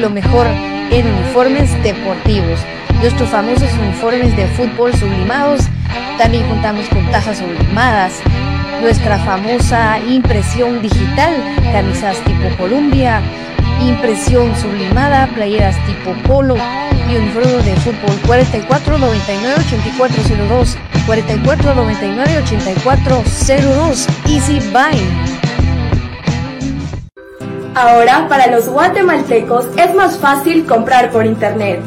lo mejor en uniformes deportivos. Nuestros famosos uniformes de fútbol sublimados, también contamos con tazas sublimadas, nuestra famosa impresión digital, camisas tipo Columbia, impresión sublimada, playeras tipo polo. Y uniforme de fútbol 4499 8402 4499 8402 Easy Buy. Ahora, para los guatemaltecos es más fácil comprar por Internet.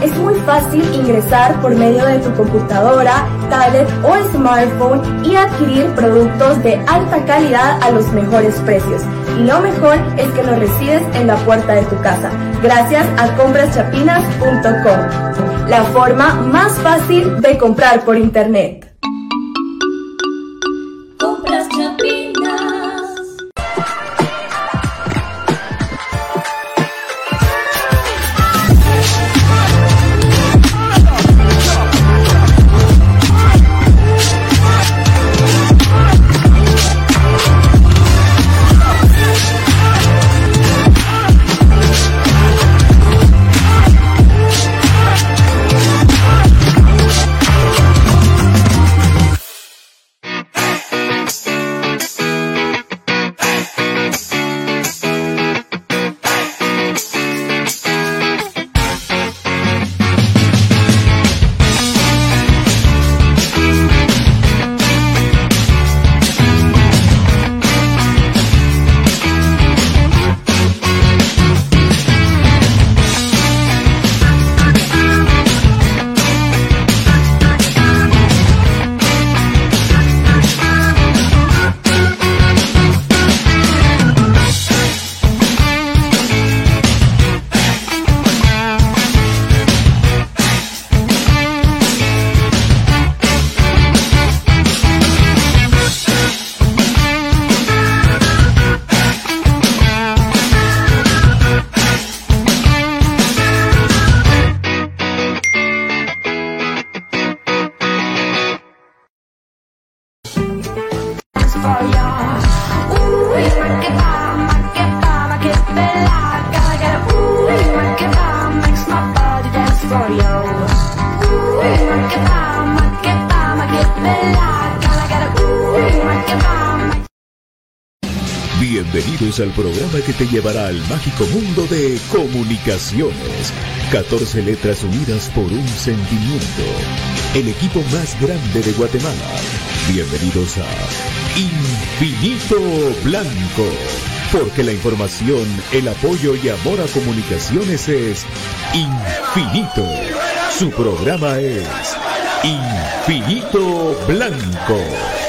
Es muy fácil ingresar por medio de tu computadora, tablet o smartphone y adquirir productos de alta calidad a los mejores precios. Y lo mejor es que lo recibes en la puerta de tu casa, gracias a compraschapinas.com, la forma más fácil de comprar por Internet. Al programa que te llevará al mágico mundo de comunicaciones. 14 letras unidas por un sentimiento. El equipo más grande de Guatemala. Bienvenidos a Infinito Blanco. Porque la información, el apoyo y amor a comunicaciones es infinito. Su programa es Infinito Blanco.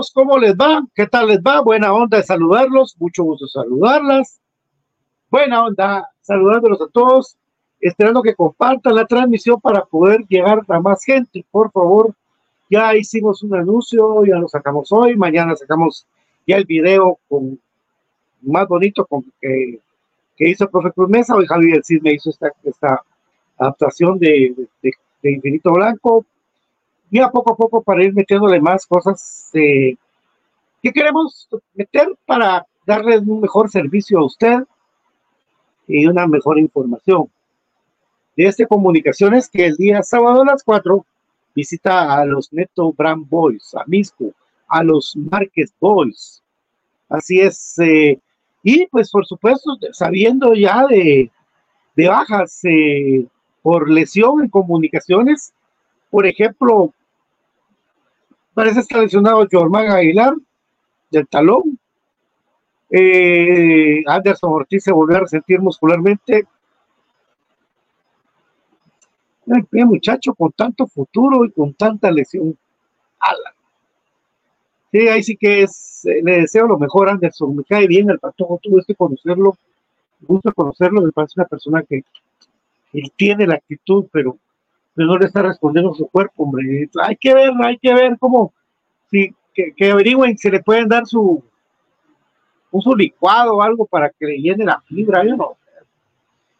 Amigos, ¿cómo les va? ¿Qué tal les va? Buena onda de saludarlos, mucho gusto saludarlas. Buena onda, saludándolos a todos, esperando que compartan la transmisión para poder llegar a más gente. Por favor, ya hicimos un anuncio, ya lo sacamos hoy, mañana sacamos ya el video con más bonito con, que hizo el profe Mesa. Hoy Javier Cid me hizo esta, esta adaptación de, de Infinito Blanco ya poco a poco para ir metiéndole más cosas eh, que queremos meter para darle un mejor servicio a usted y una mejor información. De este comunicaciones que el día sábado a las 4 visita a los Neto Brand Boys, a Misco, a los Márquez Boys. Así es. Eh, y pues por supuesto, sabiendo ya de, de bajas eh, por lesión en comunicaciones, por ejemplo, parece estar lesionado Jormán Aguilar del talón. Eh, Anderson Ortiz se volvió a resentir muscularmente. Ay, muchacho, con tanto futuro y con tanta lesión. Sí, ahí sí que es, eh, le deseo lo mejor Anderson, me cae bien el patojo, tuve que conocerlo, me gusta conocerlo, me parece una persona que él tiene la actitud, pero, no le está respondiendo su cuerpo, hombre. Hay que ver, hay que ver cómo, si, que, averigüen si le pueden dar su, un licuado o algo para que le llene la fibra, yo no.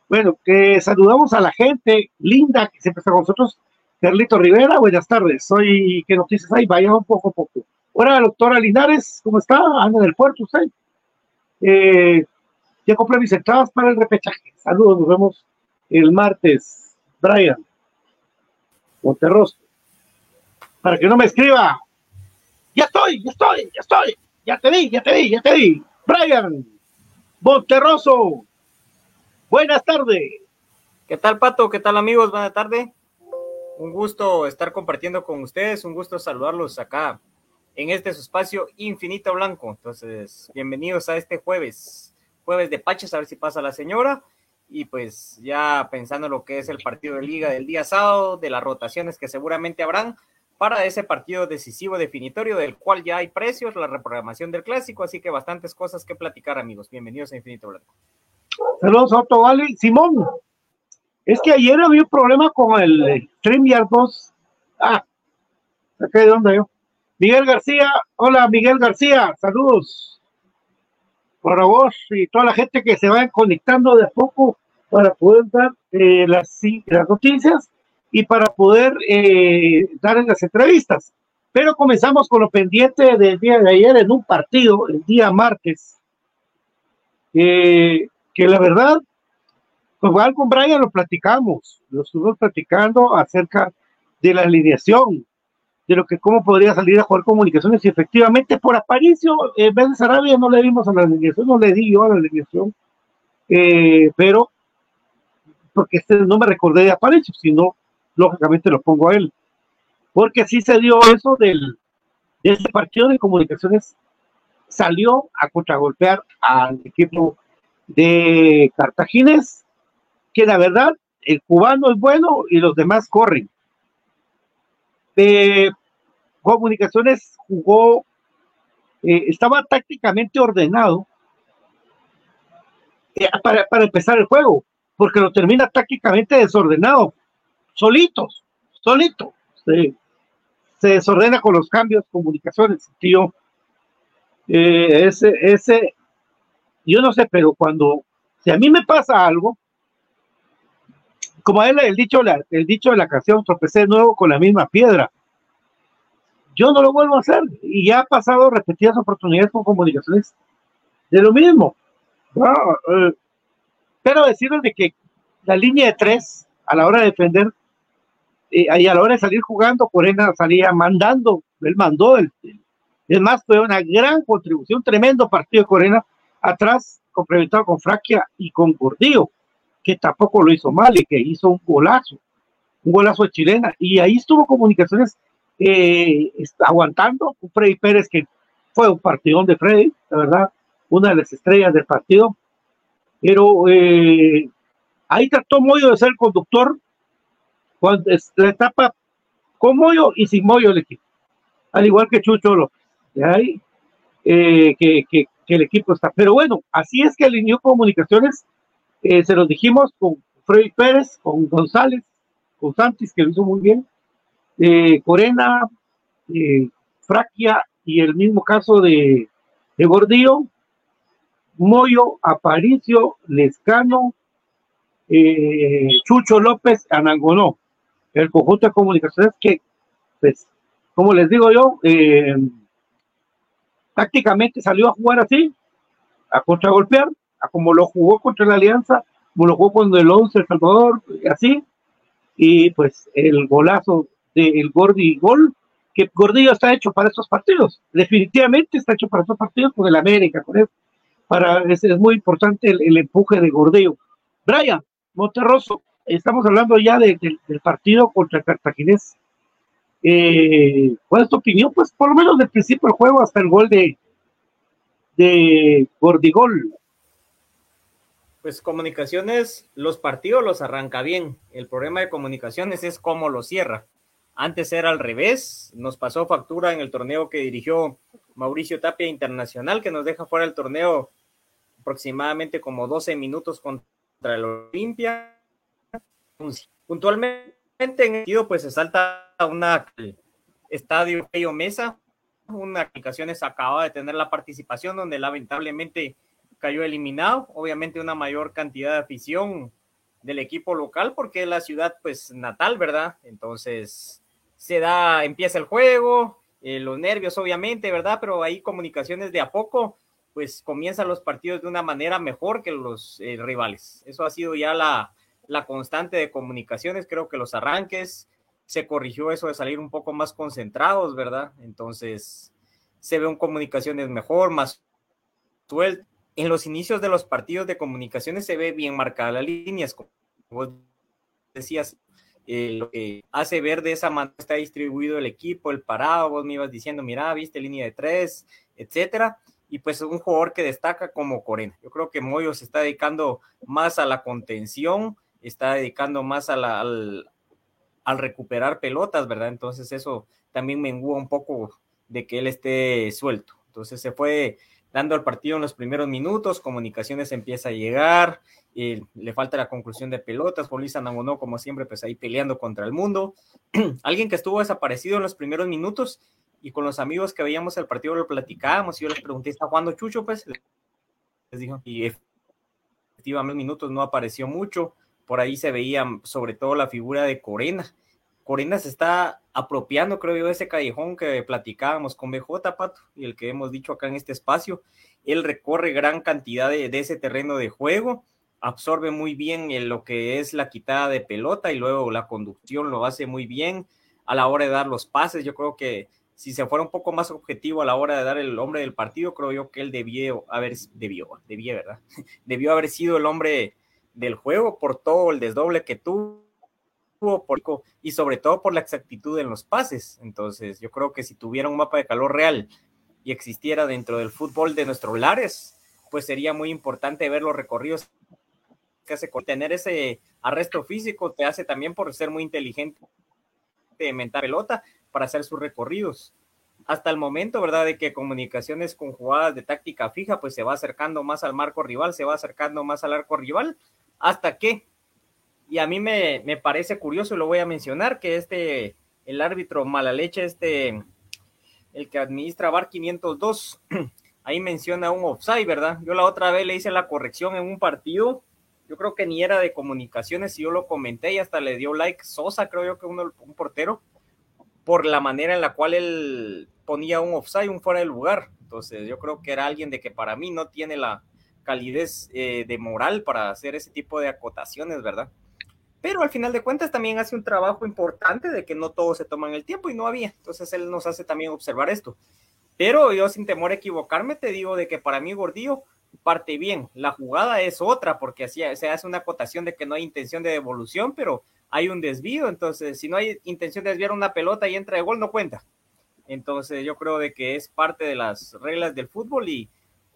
Bueno, que saludamos a la gente linda que siempre está con nosotros. Carlito Rivera, buenas tardes. Soy, ¿qué noticias hay? Vaya un poco a poco. Hola, doctora Linares, ¿cómo está? Anda en el puerto usted. Eh, ya compré mis entradas para el repechaje. Saludos, nos vemos el martes. Brian Monterroso. Para que no me escriba. Ya estoy, ya estoy, ya estoy. Ya te vi, ya te vi, ya te vi. Brian Monterroso. Buenas tardes. ¿Qué tal, Pato? ¿Qué tal, amigos? Buenas tardes. Un gusto estar compartiendo con ustedes, un gusto saludarlos acá en este su espacio Infinito Blanco. Entonces, bienvenidos a este jueves, jueves de Paches, a ver si pasa la señora. Y pues ya pensando en lo que es el partido de liga del día sábado, de las rotaciones que seguramente habrán para ese partido decisivo definitorio del cual ya hay precios, la reprogramación del clásico, así que bastantes cosas que platicar amigos. Bienvenidos a Infinito Blanco. Saludos, Otto Vale. Simón, es que ayer había un problema con el StreamYard 2. Ah, acá de dónde yo. Miguel García, hola Miguel García, saludos para vos y toda la gente que se va conectando de a poco para poder dar eh, las, las, noticias y para poder eh, dar las entrevistas. Pero comenzamos con lo pendiente del día de ayer en un partido, el día martes, que la verdad, pues igual con Brian lo platicamos, lo estuvimos platicando acerca de la alineación, de lo que cómo podría salir a jugar comunicaciones y efectivamente por Aparicio, en vez de Sarabia no le dimos a la alineación, no le di yo a la alineación, eh, pero porque este no me recordé de Aparicio, sino lógicamente lo pongo a él, porque así se dio eso del, de ese partido de comunicaciones, salió a contragolpear al equipo de Cartagines, que la verdad el cubano es bueno y los demás corren. Eh, Comunicaciones jugó, eh, estaba tácticamente ordenado eh, para, empezar el juego, porque lo termina tácticamente desordenado, solitos, solito. Se, desordena con los cambios, comunicaciones, tío. Eh, ese, ese, yo no sé, pero cuando, si a mí me pasa algo, como él el dicho, el dicho de la canción, tropecé de nuevo con la misma piedra yo no lo vuelvo a hacer. Y ya ha pasado repetidas oportunidades con comunicaciones de lo mismo. Eh, pero decirles de que la línea de tres, a la hora de defender, eh, y a la hora de salir jugando, Corena salía mandando, él mandó, el, es más, fue una gran contribución, tremendo partido de Corena, atrás complementado con Fraquia y con Gordillo, que tampoco lo hizo mal y que hizo un golazo, un golazo de chilena, y ahí estuvo comunicaciones eh, aguantando. Freddy Pérez que fue un partidón de Freddy, la verdad, una de las estrellas del partido. Pero eh, ahí trató Moyo de ser conductor cuando es la etapa con Moyo y sin Moyo el equipo. Al igual que Chucho López. Ahí eh, que, que, el equipo está. Pero bueno, así es que alineó comunicaciones. Eh, se los dijimos con Freddy Pérez, con González, con Santis, que lo hizo muy bien Corena, eh, Fraquia y el mismo caso de, de Gordillo, Moyo, Aparicio, Lescano, eh, Chucho López, Anangonó. El conjunto de comunicaciones que, pues, como les digo yo, eh, tácticamente salió a jugar así a contragolpear, a como lo jugó contra la Alianza, como lo jugó con el 11 El Salvador, así, y pues el golazo del Gordi Gol, que Gordillo está hecho para estos partidos, definitivamente está hecho para estos partidos con el América, con eso. Para, es, muy importante el, empuje de Gordillo. Brian Monterroso, estamos hablando ya del partido contra Cartaginés. Eh, ¿Cuál es tu opinión? Pues por lo menos del principio del juego hasta el gol de, de Gordigol. Pues comunicaciones, los partidos los arranca bien. El problema de comunicaciones es cómo lo cierra. Antes era al revés, nos pasó factura en el torneo que dirigió Mauricio Tapia Internacional, que nos deja fuera el torneo aproximadamente como 12 minutos contra el Olimpia. Puntualmente en el sentido, pues se salta una estadio Peyo Mesa, una aplicación acaba de tener la participación donde lamentablemente cayó eliminado, obviamente una mayor cantidad de afición del equipo local porque es la ciudad pues natal, ¿verdad? Entonces se da, empieza el juego, eh, los nervios obviamente, ¿verdad? Pero ahí comunicaciones de a poco pues comienzan los partidos de una manera mejor que los eh, rivales. Eso ha sido ya la, la constante de comunicaciones, creo que los arranques, se corrigió eso de salir un poco más concentrados, ¿verdad? Entonces se ve un comunicaciones mejor, más suelto. En los inicios de los partidos de comunicaciones se ve bien marcada las líneas, como vos decías, eh, lo que hace ver de esa manera está distribuido el equipo, el parado, vos me ibas diciendo, mira, viste línea de tres, etcétera, y pues un jugador que destaca como Corena. Yo creo que Moyo se está dedicando más a la contención, está dedicando más al, al recuperar pelotas, ¿verdad? Entonces eso también mengua un poco de que él esté suelto. Entonces se fue dando el partido en los primeros minutos, comunicaciones empieza a llegar, le falta la conclusión de pelotas, Luis no como siempre, pues ahí peleando contra el mundo. Alguien que estuvo desaparecido en los primeros minutos y con los amigos que veíamos el partido lo platicábamos y yo les pregunté, ¿está jugando Chucho? Pues les dijo, y efectivamente minutos no apareció mucho, por ahí se veía sobre todo la figura de Corena. Corena se está apropiando, creo yo, de ese callejón que platicábamos con BJ, Pato, y el que hemos dicho acá en este espacio. Él recorre gran cantidad de, ese terreno de juego, absorbe muy bien lo que es la quitada de pelota y luego la conducción lo hace muy bien a la hora de dar los pases. Yo creo que si se fuera un poco más objetivo a la hora de dar el hombre del partido, creo yo que él debió haber, debió, debió, ¿verdad? debió haber sido el hombre del juego por todo el desdoble que tuvo por, y sobre todo por la exactitud en los pases. Entonces, yo creo que si tuviera un mapa de calor real y existiera dentro del fútbol de nuestros lares, pues sería muy importante ver los recorridos que hace tener ese arresto físico, te hace también por ser muy inteligente de mentar pelota para hacer sus recorridos. Hasta el momento, ¿verdad? De que comunicaciones con jugadas de táctica fija, pues se va acercando más al marco rival, se va acercando más al arco rival hasta que, y a mí me, parece curioso, lo voy a mencionar, que este, el árbitro mala leche, este, el que administra VAR 502, ahí menciona un offside, ¿verdad? Yo la otra vez le hice la corrección en un partido, yo creo que ni era de comunicaciones, y yo lo comenté y hasta le dio like Sosa, creo yo que uno, un portero, por la manera en la cual él ponía un offside, un fuera de lugar. Entonces yo creo que era alguien de que para mí no tiene la, calidez eh, de moral para hacer ese tipo de acotaciones, ¿verdad? Pero al final de cuentas también hace un trabajo importante de que no todos se toman el tiempo y no había. Entonces él nos hace también observar esto. Pero yo sin temor a equivocarme te digo de que para mí Gordillo parte bien. La jugada es otra porque así se hace una acotación de que no hay intención de devolución, pero hay un desvío. Entonces si no hay intención de desviar una pelota y entra de gol no cuenta. Entonces yo creo de que es parte de las reglas del fútbol y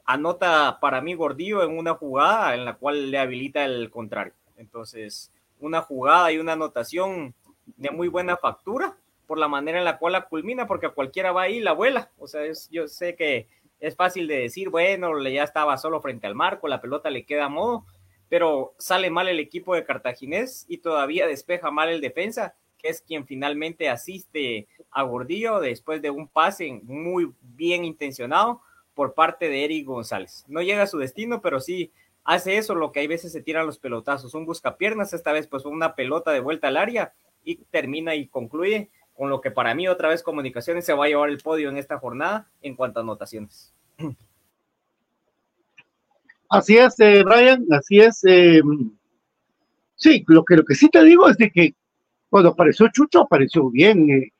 anota para mí Gordillo en una jugada en la cual le habilita el contrario. Entonces, una jugada y una anotación de muy buena factura por la manera en la cual la culmina, porque a cualquiera va ahí la vuela. O sea, yo sé que es fácil de decir, bueno, ya estaba solo frente al marco, la pelota le queda a modo, pero sale mal el equipo de Cartaginés y todavía despeja mal el defensa, que es quien finalmente asiste a Gordillo después de un pase muy bien intencionado por parte de Eric González. No llega a su destino, pero sí hace eso, lo que hay veces se tiran los pelotazos, un buscapiernas, esta vez pues una pelota de vuelta al área y termina y concluye con lo que para mí otra vez Comunicaciones se va a llevar el podio en esta jornada en cuanto a anotaciones. así es, eh, Brian, así es. Eh, sí, lo que, lo que sí te digo es de que cuando apareció Chucho, apareció bien. Eh.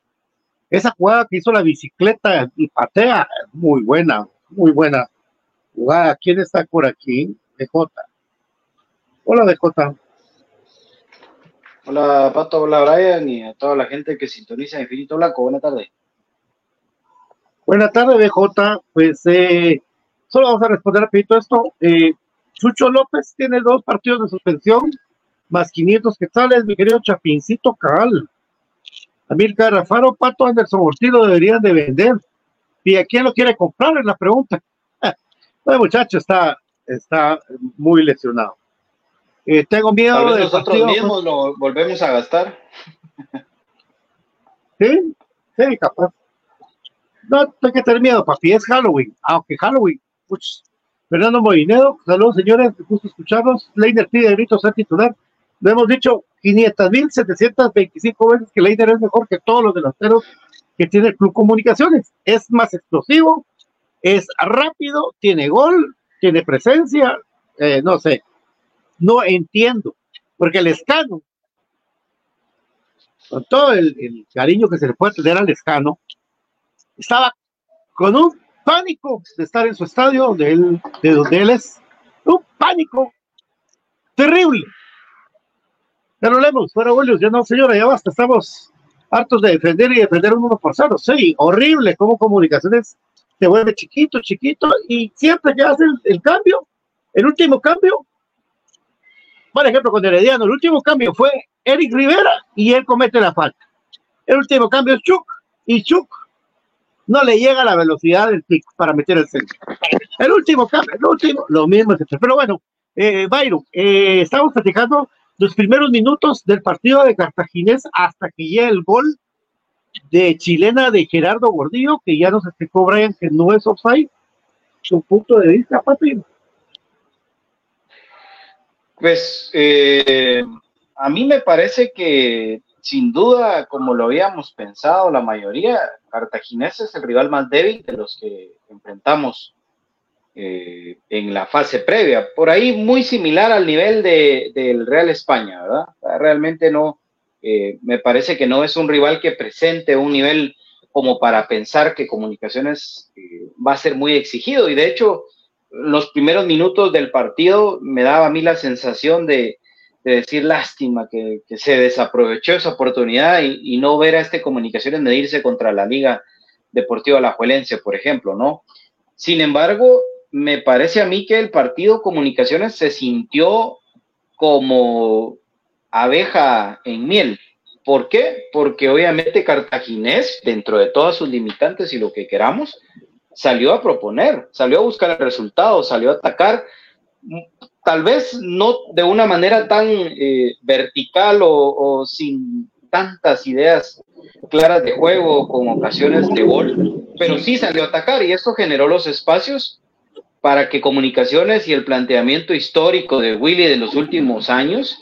esa jugada que hizo la bicicleta y patea, muy buena, muy buena jugada. ¿Quién está por aquí? DJ. Hola, DJ. Hola, Pato, hola, Brian, y a toda la gente que sintoniza Infinito Blanco. Buenas tardes. Buenas tardes, BJ. Pues eh, solo vamos a responder rapidito esto. Eh, Chucho López tiene dos partidos de suspensión, más 500 quetzales, mi querido Chapincito Cabal. Amilcar Rafaro, Pato Anderson Ortiz deberían de vender. ¿Y a quién lo quiere comprar? Es la pregunta. el muchacho está, está muy lesionado. Eh, tengo miedo de. Nosotros mismos lo volvemos a gastar. sí, sí, capaz. No, tengo que tener miedo, papi, es Halloween. Aunque Halloween, pues, Fernando Molinero, saludos señores, me gusta escucharlos. Leiner pide grito ser titular. Lo hemos dicho 500.725 veces que Leiner es mejor que todos los delanteros que tiene el Club Comunicaciones. Es más explosivo, es rápido, tiene gol, tiene presencia, eh, no sé. No entiendo, porque el escano, con todo el, cariño que se le puede tener al escano, estaba con un pánico de estar en su estadio, de donde él es, un pánico terrible. Pero Lemos, fuera Williams, ya no, señora, ya basta, estamos hartos de defender y defender un uno por cero. Sí, horrible como comunicaciones se vuelve chiquito, chiquito, y siempre que hace el, cambio, el último cambio, por ejemplo, con Herediano, el último cambio fue Eric Rivera y él comete la falta. El último cambio es Chuck, y Chuck no le llega la velocidad del pico para meter el centro. El último cambio, el último, lo mismo. Pero bueno, eh, Byron, eh, estamos platicando los primeros minutos del partido de Cartaginés hasta que llega el gol de chilena de Gerardo Gordillo, que ya nos explicó Brian que no es offside. Su punto de vista, papi. Pues eh, a mí me parece que sin duda, como lo habíamos pensado la mayoría, Cartaginés es el rival más débil de los que enfrentamos eh, en la fase previa. Por ahí muy similar al nivel del Real España, ¿verdad? Realmente no, eh, me parece que no es un rival que presente un nivel como para pensar que Comunicaciones eh, va a ser muy exigido. Y de hecho, los primeros minutos del partido me daba a mí la sensación de, de decir lástima que, se desaprovechó esa oportunidad y, no ver a este Comunicaciones medirse contra la Liga Deportiva Alajuelense, por ejemplo, ¿no? Sin embargo, me parece a mí que el partido Comunicaciones se sintió como abeja en miel. ¿Por qué? Porque obviamente Cartaginés, dentro de todas sus limitantes y lo que queramos, salió a proponer, salió a buscar el resultado, salió a atacar tal vez no de una manera tan eh, vertical o, sin tantas ideas claras de juego con ocasiones de gol, pero sí salió a atacar y esto generó los espacios para que comunicaciones y el planteamiento histórico de Willy de los últimos años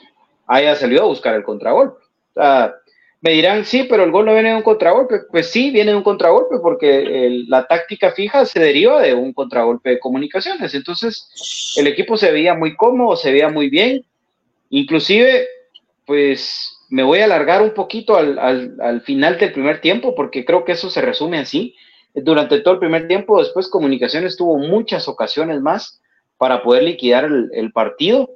haya salido a buscar el contragolpe. O sea, me dirán, sí, pero el gol no viene de un contragolpe. Pues sí, viene de un contragolpe porque la táctica fija se deriva de un contragolpe de comunicaciones. Entonces, el equipo se veía muy cómodo, se veía muy bien. Inclusive, pues me voy a alargar un poquito al, al, final del primer tiempo porque creo que eso se resume así. Durante todo el primer tiempo, después Comunicaciones tuvo muchas ocasiones más para poder liquidar el partido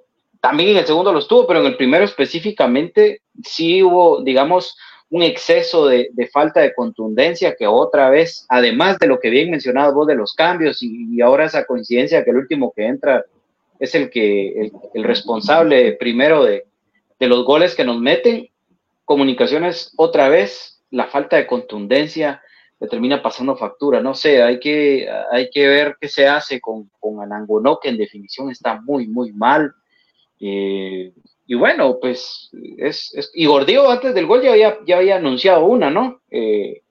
también en el segundo los tuvo, pero en el primero específicamente sí hubo, digamos, un exceso de, falta de contundencia que otra vez, además de lo que bien mencionado vos de los cambios y, ahora esa coincidencia que el último que entra es el que el, responsable primero de, los goles que nos meten, comunicaciones otra vez, la falta de contundencia le termina pasando factura, no sé, hay que, hay que ver qué se hace con, con Anangonó, que en definición está muy, muy mal eh, y bueno, pues es, y Gordillo antes del gol ya había, ya había anunciado una, ¿no? Eh,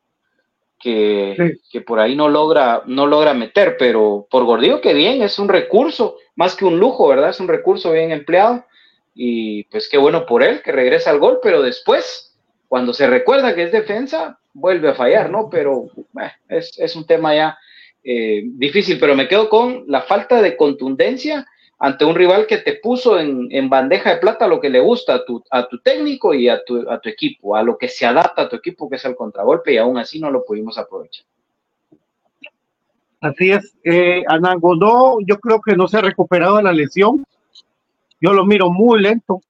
que, que, por ahí no logra, no logra meter, pero por Gordillo que bien, es un recurso, más que un lujo, ¿verdad? Es un recurso bien empleado y pues qué bueno por él que regresa al gol, pero después, cuando se recuerda que es defensa, vuelve a fallar, ¿no? Pero eh, es, es, un tema ya difícil, pero me quedo con la falta de contundencia ante un rival que te puso en, bandeja de plata lo que le gusta a tu, a tu técnico y a tu, a tu equipo, a lo que se adapta a tu equipo, que es el contragolpe, y aún así no lo pudimos aprovechar. Así es, eh, Anangonó, yo creo que no se ha recuperado de la lesión. Yo lo miro muy lento,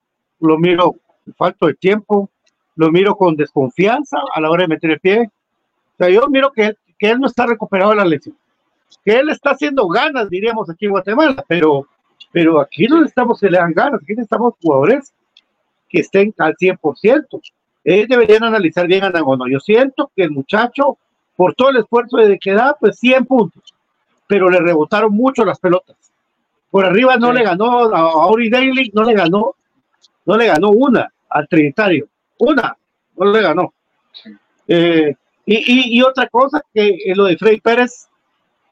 lo miro falto de tiempo, lo miro con desconfianza a la hora de meter el pie. O sea, yo miro que, que él no está recuperado de la lesión. Que él está haciendo ganas, diríamos aquí en Guatemala, pero pero aquí no necesitamos que le dan ganas, aquí necesitamos jugadores que estén al 100%. Ellos deberían analizar bien a Nagono. Yo siento que el muchacho, por todo el esfuerzo de que da, pues 100 puntos, pero le rebotaron mucho las pelotas. Por arriba no le ganó a Ori Daily, no le ganó, no le ganó una al Trinitario, una, no le ganó. Eh, y, y, otra cosa que lo de Freddy Pérez,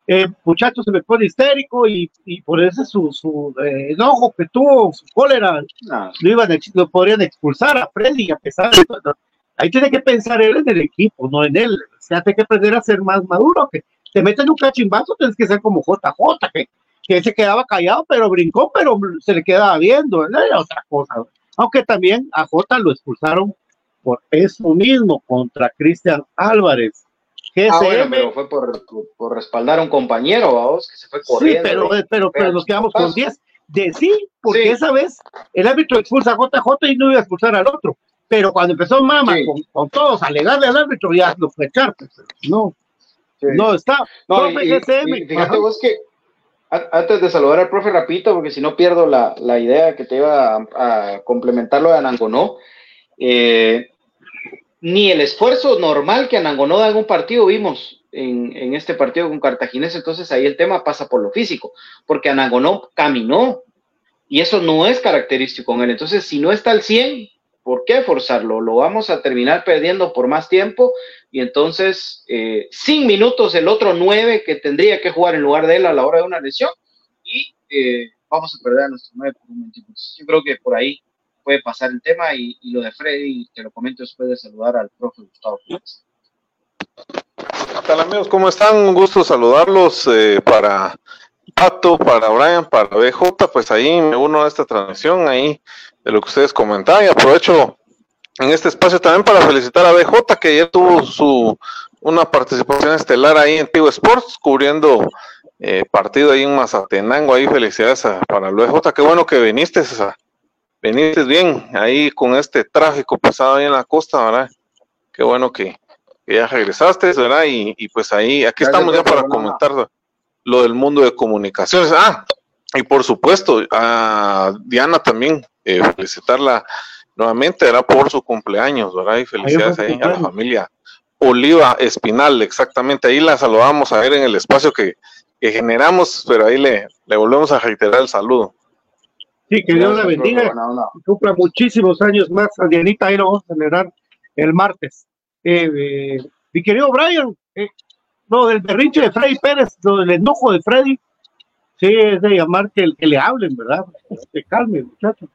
eh, muchacho se me pone histérico y, por eso su, su eh, enojo que tuvo, su cólera, lo, iban lo podrían expulsar a Freddy a pesar de todo. Ahí tiene que pensar él en el equipo, no en él. O sea, tiene que aprender a ser más maduro, que te meten un cachimbazo, tienes que ser como JJ, que, que se quedaba callado, pero brincó, pero se le quedaba viendo, era otra cosa. Aunque también a J lo expulsaron por eso mismo contra Cristian Álvarez Ah, pero fue por, respaldar a un compañero, vos, que se fue corriendo. Sí, pero, pero, pero, nos quedamos con 10. De sí, porque esa vez el árbitro expulsa a JJ y no iba a expulsar al otro. Pero cuando empezó Mama con, todos a alegarle al árbitro, ya lo fue echar. Pues, no, no está. No, fíjate vos que antes de saludar al profe Rapito, porque si no pierdo la, la idea que te iba a, complementar lo de Anangonó, eh, ni el esfuerzo normal que Anangonó da en un partido vimos en, este partido con Cartaginés, entonces ahí el tema pasa por lo físico, porque Anangonó caminó y eso no es característico con él. Entonces, si no está al 100, ¿por qué forzarlo? Lo vamos a terminar perdiendo por más tiempo y entonces, eh, sin minutos, el otro 9 que tendría que jugar en lugar de él a la hora de una lesión y eh, vamos a perder a nuestro 9 por un. Yo creo que por ahí puede pasar el tema y, lo de Freddy, te lo comento después de saludar al profe Gustavo ¿Qué tal amigos? ¿Cómo están? Un gusto saludarlos eh, para Pato, para Brian, para BJ, pues ahí me uno a esta transmisión ahí de lo que ustedes comentaban y aprovecho en este espacio también para felicitar a BJ que ya tuvo su una participación estelar ahí en Tigo Sports cubriendo eh, partido ahí en Mazatenango, ahí felicidades para el BJ, qué bueno que viniste esa veniste bien ahí con este tráfico pasado ahí en la costa, ¿verdad? Qué bueno que, ya regresaste, ¿verdad? Y, pues ahí, aquí estamos ya para comentar lo del mundo de comunicaciones. Ah, y por supuesto, a Diana también, eh, felicitarla nuevamente, era por su cumpleaños, ¿verdad? Y felicidades ahí a la familia Oliva Espinal, exactamente. Ahí la saludamos a ver en el espacio que, generamos, pero ahí le, le volvemos a reiterar el saludo. Sí, que Dios la bendiga. Cumpla muchísimos años más. A Dianita ahí lo vamos a celebrar el martes. Eh, eh, mi querido Brian, eh, lo del berrinche de Freddy Pérez, lo del enojo de Freddy, sí, es de llamar que, que le hablen, ¿verdad? Que calme, muchacho.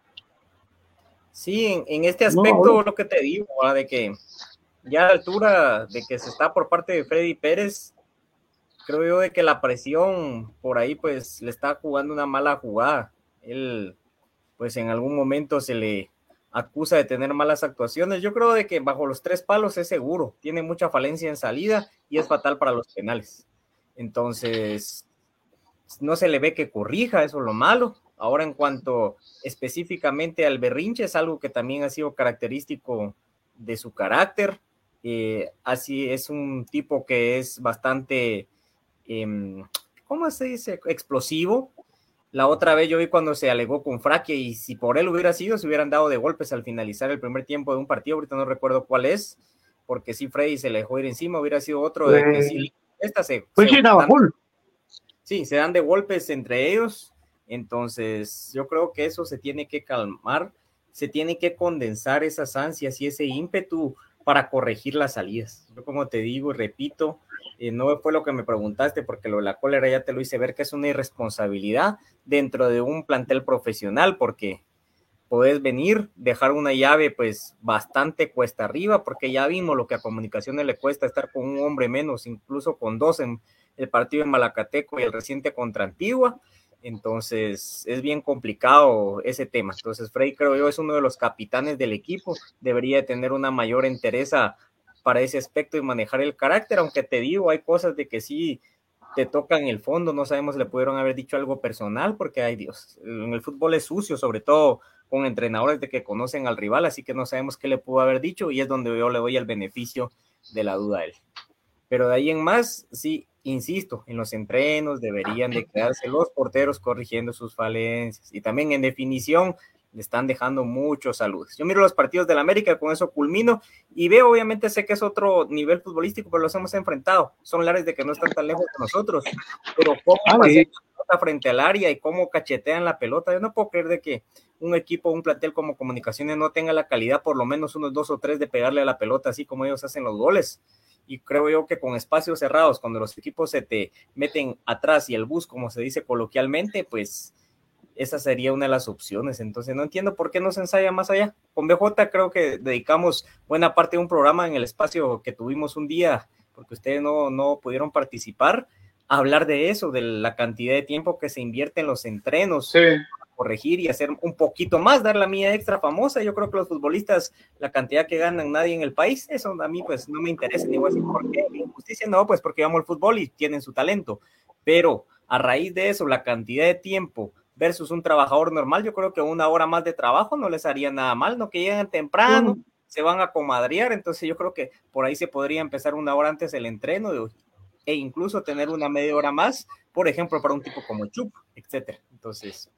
Sí, en, este aspecto lo que te digo, de que ya a la altura de que se está por parte de Freddy Pérez, creo yo de que la presión por ahí pues le está jugando una mala jugada. Él pues en algún momento se le acusa de tener malas actuaciones. Yo creo de que bajo los tres palos es seguro, tiene mucha falencia en salida y es fatal para los penales. Entonces, no se le ve que corrija, eso es lo malo. Ahora en cuanto específicamente al berrinche, es algo que también ha sido característico de su carácter. Eh, así es un tipo que es bastante, em, ¿cómo se dice? Explosivo, la otra vez yo vi cuando se alegó con Fraque y si por él hubiera sido, se hubieran dado de golpes al finalizar el primer tiempo de un partido, ahorita no recuerdo cuál es, porque si Freddy se le dejó ir encima, hubiera sido otro de que sí, esta se... sí, se dan de golpes entre ellos, entonces yo creo que eso se tiene que calmar, se tiene que condensar esas ansias y ese ímpetu para corregir las salidas. Yo como te digo y repito, eh, no fue lo que me preguntaste, porque lo de la cólera ya te lo hice ver que es una irresponsabilidad dentro de un plantel profesional, porque puedes venir, dejar una llave pues bastante cuesta arriba, porque ya vimos lo que a comunicaciones le cuesta estar con un hombre menos, incluso con dos en el partido en Malacateco y el reciente contra Antigua, Entonces es bien complicado ese tema. Entonces Frey creo yo es uno de los capitanes del equipo, debería tener una mayor entereza para ese aspecto y manejar el carácter, aunque te digo, hay cosas de que sí te tocan el fondo, no sabemos le pudieron haber dicho algo personal, porque ay Dios, en el fútbol es sucio, sobre todo con entrenadores de que conocen al rival, así que no sabemos qué le pudo haber dicho y es donde yo le doy el beneficio de la duda a él. Pero de ahí en más, sí, insisto, en los entrenos deberían de quedarse los porteros corrigiendo sus falencias y también en definición le están dejando muchos saludos. Yo miro los partidos del América, con eso culmino y veo, obviamente sé que es otro nivel futbolístico, pero los hemos enfrentado. Son lares de que no están tan lejos de nosotros, pero cómo ah, pelota frente al área y cómo cachetean la pelota, yo no puedo creer de que un equipo, un plantel como Comunicaciones no tenga la calidad, por lo menos unos dos o tres, de pegarle a la pelota así como ellos hacen los goles y creo yo que con espacios cerrados, cuando los equipos se te meten atrás y el bus, como se dice coloquialmente, pues esa sería una de las opciones. Entonces no entiendo por qué no se ensaya más allá. Con BJ creo que dedicamos buena parte de un programa en el espacio que tuvimos un día, porque ustedes no, no pudieron participar, a hablar de eso, de la cantidad de tiempo que se invierte en los entrenos. Sí corregir y hacer un poquito más, dar la mía extra famosa. Yo creo que los futbolistas, la cantidad que ganan nadie en el país, eso a mí pues no me interesa, ni voy a decir por qué, injusticia no, pues porque amo el fútbol y tienen su talento. Pero a raíz de eso, la cantidad de tiempo versus un trabajador normal, yo creo que una hora más de trabajo no les haría nada mal, no que lleguen temprano, se van a comadrear, entonces yo creo que por ahí se podría empezar una hora antes el entreno e incluso tener una media hora más, por ejemplo, para un tipo como Chup, etcétera. Entonces,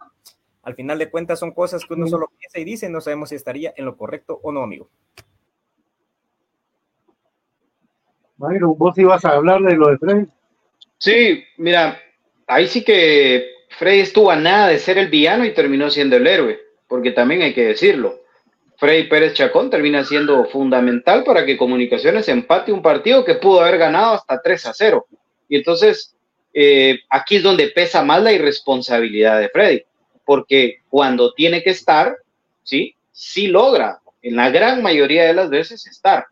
al final de cuentas son cosas que uno solo piensa y dice, no sabemos si estaría en lo correcto o no, amigo. Bueno, vos ibas a hablar de lo de Frey. Sí, mira, ahí sí que Frey estuvo a nada de ser el villano y terminó siendo el héroe, porque también hay que decirlo. Frey Pérez Chacón termina siendo fundamental para que Comunicaciones empate un partido que pudo haber ganado hasta 3 a 0. Y entonces, eh, aquí es donde pesa más la irresponsabilidad de Freddy porque cuando tiene que estar, ¿sí? Sí logra, en la gran mayoría de las veces, estar.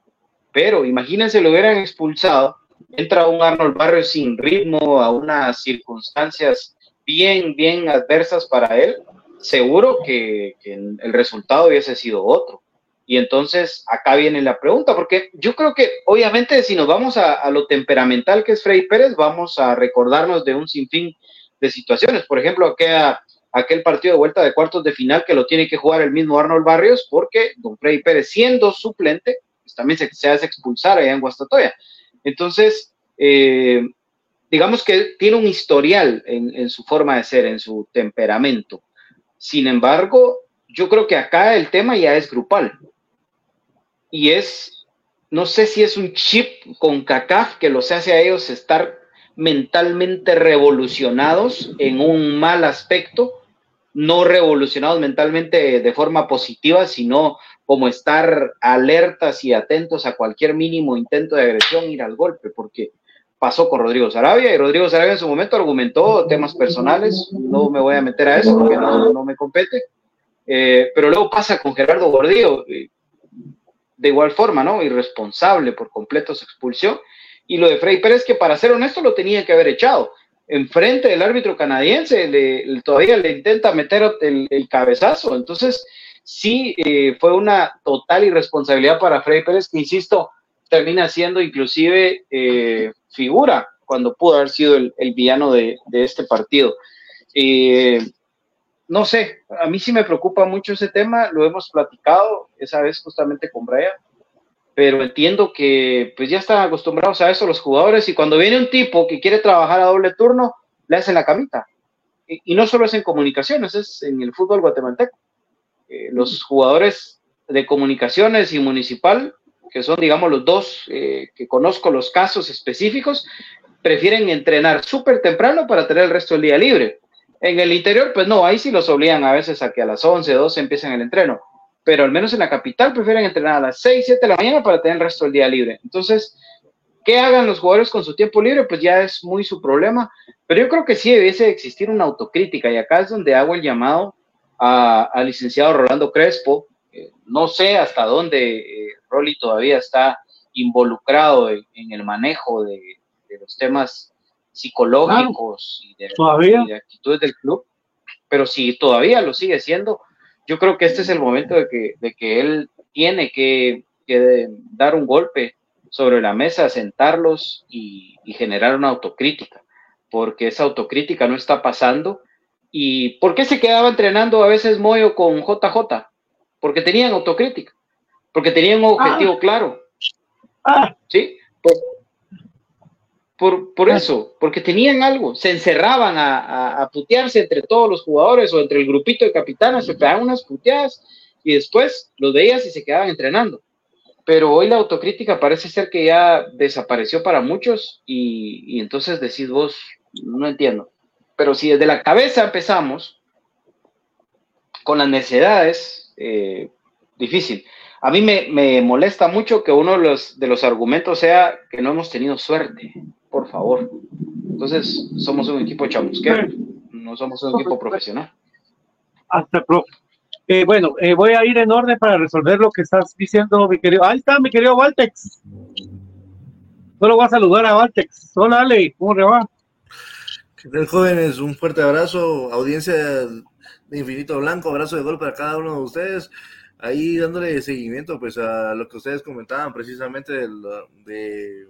Pero imagínense, lo hubieran expulsado, entra un Arnold Barrios sin ritmo, a unas circunstancias bien, bien adversas para él, seguro que, el resultado hubiese sido otro. Y entonces acá viene la pregunta, porque yo creo que obviamente si nos vamos a, lo temperamental que es Freddy Pérez, vamos a recordarnos de un sinfín de situaciones. Por ejemplo, queda aquel partido de vuelta de cuartos de final que lo tiene que jugar el mismo Arnold Barrios porque Don Freddy Pérez siendo suplente, pues también se, hace expulsar allá en Guastatoya. Entonces, eh, digamos que tiene un historial en, su forma de ser, en su temperamento. Sin embargo, yo creo que acá el tema ya es grupal. Y es, no sé si es un chip con CACAF que los hace a ellos estar mentalmente revolucionados en un mal aspecto no revolucionados mentalmente de forma positiva, sino como estar alertas y atentos a cualquier mínimo intento de agresión, ir al golpe, porque pasó con Rodrigo Sarabia y Rodrigo Sarabia en su momento argumentó temas personales, no me voy a meter a eso porque no, me compete, eh, pero luego pasa con Gerardo Gordillo, de igual forma, ¿no? Irresponsable por completo su expulsión. Y lo de Frey Pérez, que para ser honesto lo tenía que haber echado enfrente del árbitro canadiense, todavía le intenta meter el, cabezazo. Entonces, sí, eh, fue una total irresponsabilidad para Freddy Pérez, que insisto, termina siendo inclusive eh, figura cuando pudo haber sido el, villano de, este partido. Eh, no sé, a mí sí me preocupa mucho ese tema, lo hemos platicado esa vez justamente con Brian pero entiendo que pues ya están acostumbrados a eso los jugadores y cuando viene un tipo que quiere trabajar a doble turno, le hacen la camita. Y, no solo es en comunicaciones, es en el fútbol guatemalteco. Eh, los jugadores de comunicaciones y municipal, que son, digamos, los dos eh, que conozco los casos específicos, prefieren entrenar súper temprano para tener el resto del día libre. En el interior, pues no, ahí sí los obligan a veces a que a las 11, 12 empiecen el entreno pero al menos en la capital prefieren entrenar a las 6, 7 de la mañana para tener el resto del día libre. Entonces, ¿qué hagan los jugadores con su tiempo libre? Pues ya es muy su problema, pero yo creo que sí debiese existir una autocrítica y acá es donde hago el llamado al licenciado Rolando Crespo. Eh, no sé hasta dónde eh, Rolly todavía está involucrado en, el manejo de, los temas psicológicos y, de, actitudes del club, pero si todavía lo sigue siendo, yo creo que este es el momento de que, de que él tiene que, dar un golpe sobre la mesa, sentarlos y, y generar una autocrítica, porque esa autocrítica no está pasando. ¿Y por qué se quedaba entrenando a veces Moyo con JJ? Porque tenían autocrítica, porque tenían un objetivo ah. claro. Ah. ¿Sí? Por, por, ah. eso, porque tenían algo, se encerraban a, a, putearse entre todos los jugadores o entre el grupito de capitanes, se pegaban unas puteadas y después los veías y se quedaban entrenando. Pero hoy la autocrítica parece ser que ya desapareció para muchos y, y entonces decís vos, no entiendo. Pero si desde la cabeza empezamos con las necesidades, eh, difícil. A mí me, molesta mucho que uno de los, de los argumentos sea que no hemos tenido suerte, por favor. Entonces, somos un equipo chamusquero, no somos un equipo profesional. Hasta, profe. Eh, bueno, eh, voy a ir en orden para resolver lo que estás diciendo, mi querido. Ahí está, mi querido Valtex. Solo voy a saludar a Valtex. Hola, Ale, ¿cómo le va? ¿Qué tal, jóvenes? Un fuerte abrazo, audiencia de Infinito Blanco, abrazo de gol para cada uno de ustedes ahí dándole seguimiento pues a lo que ustedes comentaban precisamente de, de,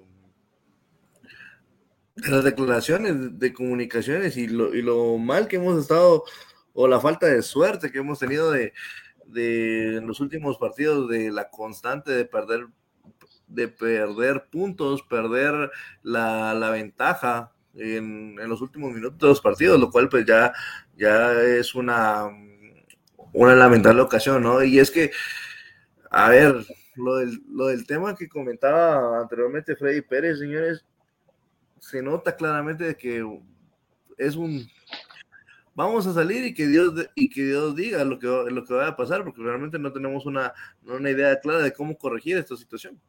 las declaraciones de comunicaciones y lo, y lo, mal que hemos estado o la falta de suerte que hemos tenido de, de en los últimos partidos de la constante de perder de perder puntos, perder la, la ventaja en, en, los últimos minutos de los partidos, lo cual pues ya, ya es una una lamentable ocasión, ¿no? Y es que, a ver, lo del, del tema que comentaba anteriormente Freddy Pérez, señores, se nota claramente que es un vamos a salir y que Dios y que Dios diga lo que lo que va a pasar porque realmente no tenemos una, una idea clara de cómo corregir esta situación.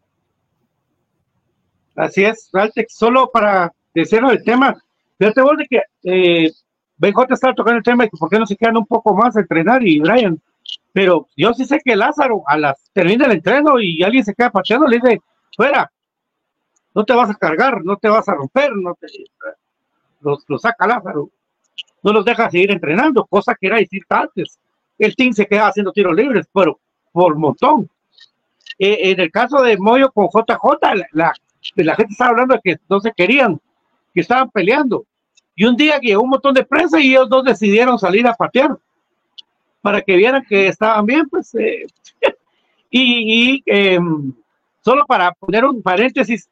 Así es, Valtex, solo para decir el tema, fíjate vos de que eh, BJ estaba tocando el tema de por qué no se quedan un poco más a entrenar y Brian. Pero yo sí sé que Lázaro a las termina el entreno y alguien se queda pacheando, le dice, fuera, no te vas a cargar, no te vas a romper, no te, los, saca Lázaro, no los deja seguir entrenando, cosa que era decir antes. El team se queda haciendo tiros libres, pero por montón. Eh, en el caso de Moyo con JJ, la, la gente estaba hablando de que no se querían, que estaban peleando. Y un día que llegó un montón de prensa y ellos dos decidieron salir a patear para que vieran que estaban bien, pues. Eh, y, em, solo para poner un paréntesis,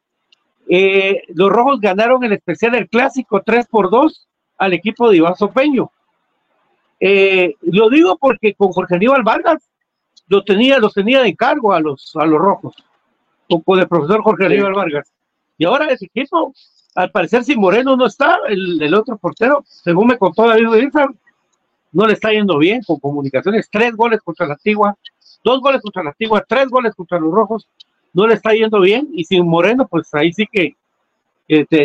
eh, los rojos ganaron el especial del clásico 3 por 2 al equipo de Iván Sopeño. Eh, lo digo porque con Jorge Aníbal Vargas lo tenía, los tenía de encargo a los, a los rojos, con, el profesor Jorge Aníbal Vargas. Y ahora ese equipo al parecer, si Moreno no está, el, otro portero, según me contó David Wilson, no le está yendo bien con comunicaciones. Tres goles contra la Antigua, dos goles contra la Antigua, tres goles contra los Rojos. No le está yendo bien. Y sin Moreno, pues ahí sí que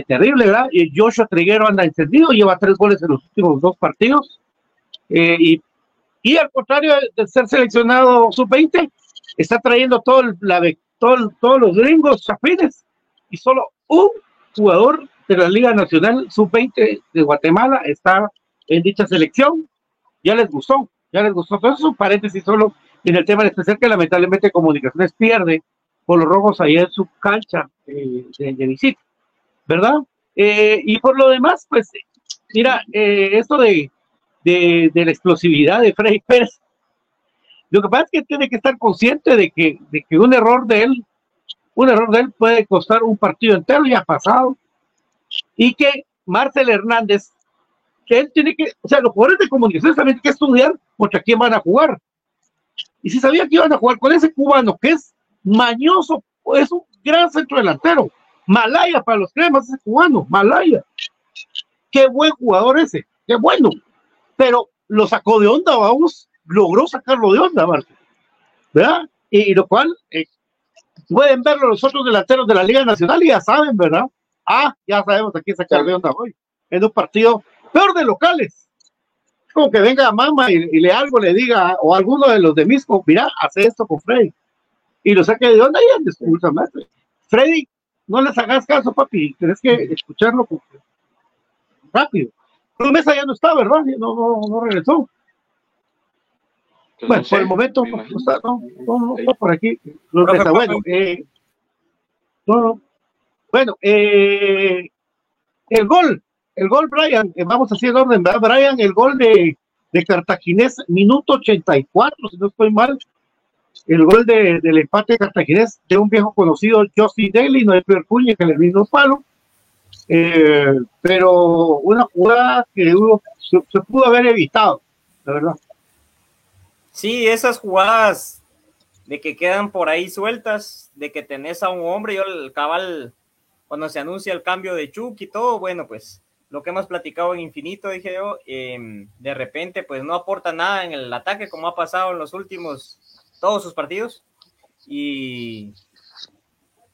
terrible, ¿verdad? Y Joshua Triguero anda encendido, lleva tres goles en los últimos dos partidos. Eh, y, y, al contrario de ser seleccionado sub-20, está trayendo todo todo, todos los gringos afines y solo un jugador de la Liga Nacional Sub-20 de Guatemala está en dicha selección. Ya les gustó, ya les gustó. Entonces, es un paréntesis solo en el tema de especial que lamentablemente Comunicaciones pierde por los rojos ahí en su cancha eh, de, visita, ¿verdad? Eh, y por lo demás, pues, mira, eh, esto de, de, de, la explosividad de Freddy Pérez, lo que pasa es que tiene que estar consciente de que, de que un error de él un error de él puede costar un partido entero, ya pasado, y que Marcel Hernández, que él tiene que, o sea, los jugadores de comunicación también tienen que estudiar contra quién van a jugar. Y si sabía que iban a jugar con ese cubano que es mañoso, es un gran centro delantero. Malaya para los cremas, ese cubano, Malaya. Qué buen jugador ese, qué bueno. Pero lo sacó de onda, vamos, logró sacarlo de onda, Marcel. ¿Verdad? Y, lo cual eh, pueden verlo los otros delanteros de la Liga Nacional y ya saben, ¿verdad? Ah, ya sabemos aquí sacar de onda hoy. En un partido peor de locales. Como que venga mamá y, le algo le diga, o alguno de los de Misco, mira, hace esto con Freddy. Y lo saque de onda y justamente. Freddy, no les hagas caso, papi, tienes que escucharlo rápido. Pero Mesa ya no está, ¿verdad? No, no, no regresó. Pues bueno, no por el momento imagino. está, no, no, por aquí. Los Profe, bueno, eh, no, no. Bueno, eh, el gol, el gol, Brian, eh, vamos así en orden, ¿verdad? Brian, el gol de, de Cartaginés, minuto 84, si no estoy mal, el gol de, del empate cartaginés de un viejo conocido, Josie Daly, no es Pierre Cuña, que le vino palo, eh, pero una jugada que se pudo haber evitado, la verdad. Sí, esas jugadas de que quedan por ahí sueltas, de que tenés a un hombre, yo el cabal, cuando se anuncia el cambio de Chuck y todo, bueno, pues lo que hemos platicado en infinito, dije yo, eh, de repente pues no aporta nada en el ataque como ha pasado en los últimos, todos sus partidos. Y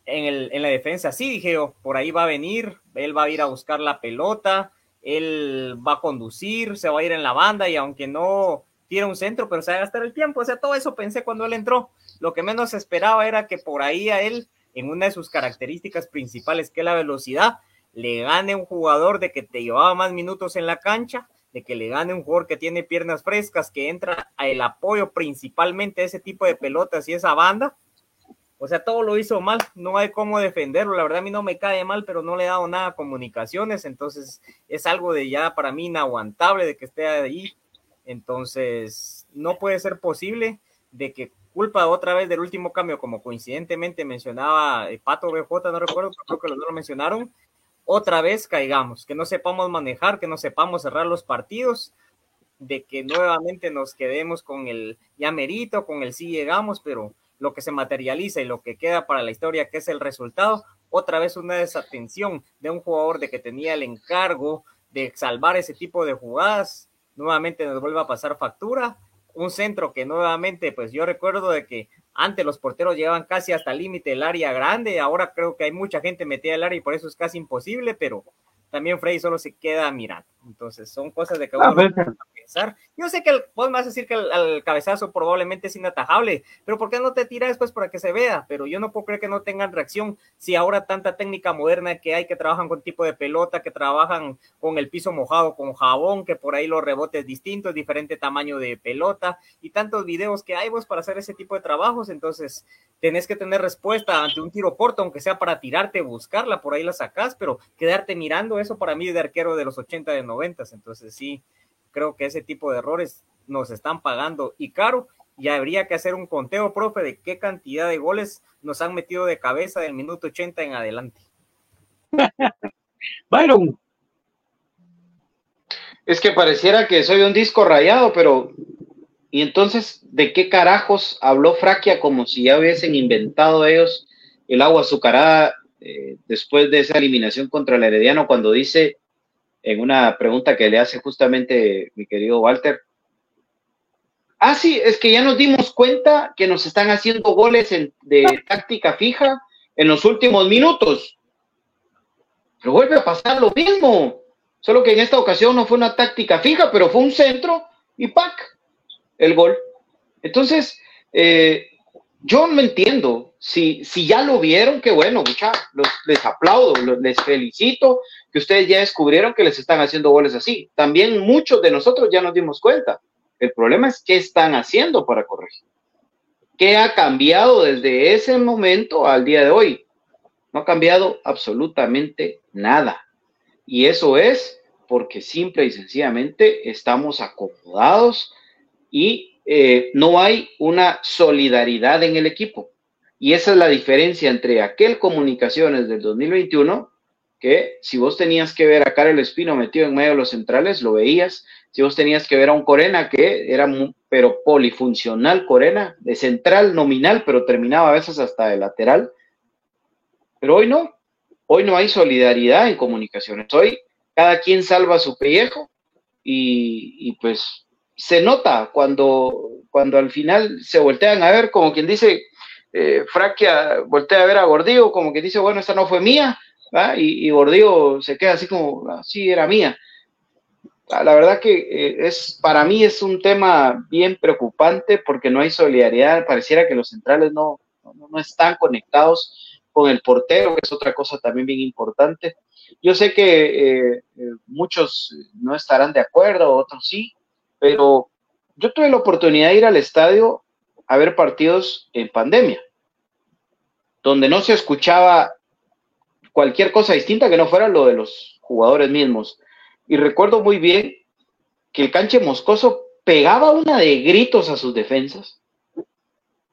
en, el, en la defensa, sí, dije yo, por ahí va a venir, él va a ir a buscar la pelota, él va a conducir, se va a ir en la banda y aunque no tira un centro, pero se va gastar el tiempo, o sea, todo eso pensé cuando él entró. Lo que menos esperaba era que por ahí a él, en una de sus características principales, que es la velocidad, le gane un jugador de que te llevaba más minutos en la cancha, de que le gane un jugador que tiene piernas frescas, que entra el apoyo principalmente a ese tipo de pelotas y esa banda. O sea, todo lo hizo mal, no hay cómo defenderlo. La verdad a mí no me cae mal, pero no le he dado nada a comunicaciones, entonces es algo de ya para mí inaguantable de que esté ahí. Entonces, no puede ser posible de que culpa otra vez del último cambio, como coincidentemente mencionaba eh, Pato BJ, no recuerdo, creo que los dos lo mencionaron, otra vez caigamos, que no sepamos manejar, que no sepamos cerrar los partidos, de que nuevamente nos quedemos con el ya merito, con el sí llegamos, pero lo que se materializa y lo que queda para la historia, que es el resultado, otra vez una desatención de un jugador de que tenía el encargo de salvar ese tipo de jugadas, nuevamente nos vuelve a pasar factura, un centro que nuevamente, pues yo recuerdo de que antes los porteros llegaban casi hasta el límite del área grande, ahora creo que hay mucha gente metida al área y por eso es casi imposible, pero también Freddy solo se queda mirando. Entonces son cosas de que uno Ah, no bueno. puede pensar. Yo sé que el, vos me vas a decir que el, el cabezazo probablemente es inatajable, pero ¿por qué no te tiras después para que se vea? Pero yo no puedo creer que no tengan reacción si ahora tanta técnica moderna que hay que trabajan con tipo de pelota, que trabajan con el piso mojado con jabón, que por ahí los rebotes distintos, diferente tamaño de pelota y tantos videos que hay vos para hacer ese tipo de trabajos, entonces tenés que tener respuesta ante un tiro corto, aunque sea para tirarte, buscarla, por ahí la sacás, pero quedarte mirando eso para mí de arquero de los 80, de 90, entonces sí, creo que ese tipo de errores nos están pagando y caro, y habría que hacer un conteo, profe, de qué cantidad de goles nos han metido de cabeza del minuto 80 en adelante. Byron, Es que pareciera que soy un disco rayado, pero ¿y entonces de qué carajos habló Fraquia como si ya hubiesen inventado ellos el agua azucarada eh, después de esa eliminación contra el Herediano cuando dice en una pregunta que le hace justamente mi querido Walter, ah sí, es que ya nos dimos cuenta que nos están haciendo goles en- de táctica fija en los últimos minutos. Pero vuelve a pasar lo mismo. Solo que en esta ocasión no fue una táctica fija, pero fue un centro y ¡pac! El gol. Entonces, eh, yo no entiendo. Si, si ya lo vieron, qué bueno, mucha, los- les aplaudo, les felicito que ustedes ya descubrieron que les están haciendo goles así. También muchos de nosotros ya nos dimos cuenta. El problema es qué están haciendo para corregir. ¿Qué ha cambiado desde ese momento al día de hoy? No ha cambiado absolutamente nada. Y eso es porque simple y sencillamente estamos acomodados y eh, no hay una solidaridad en el equipo. Y esa es la diferencia entre aquel comunicaciones del 2021, que si vos tenías que ver a Karel Espino metido en medio de los centrales, lo veías. Si vos tenías que ver a un Corena que era mu- pero polifuncional Corena, de central nominal, pero terminaba a veces hasta de lateral. Pero hoy no, hoy no hay solidaridad en comunicaciones. Hoy cada quien salva su pellejo y, y pues se nota cuando, cuando al final se voltean a ver, como quien dice, eh, Fraquia voltea a ver a Gordillo, como que dice, bueno, esta no fue mía, y, y Gordillo se queda así como, "Ah, sí, era mía. Ah, La verdad que eh, es, para mí es un tema bien preocupante porque no hay solidaridad, pareciera que los centrales no, no, no están conectados con el portero, que es otra cosa también bien importante. Yo sé que eh, muchos no estarán de acuerdo, otros sí, pero yo tuve la oportunidad de ir al estadio a ver partidos en pandemia, donde no se escuchaba cualquier cosa distinta que no fuera lo de los jugadores mismos. Y recuerdo muy bien que el canche moscoso pegaba una de gritos a sus defensas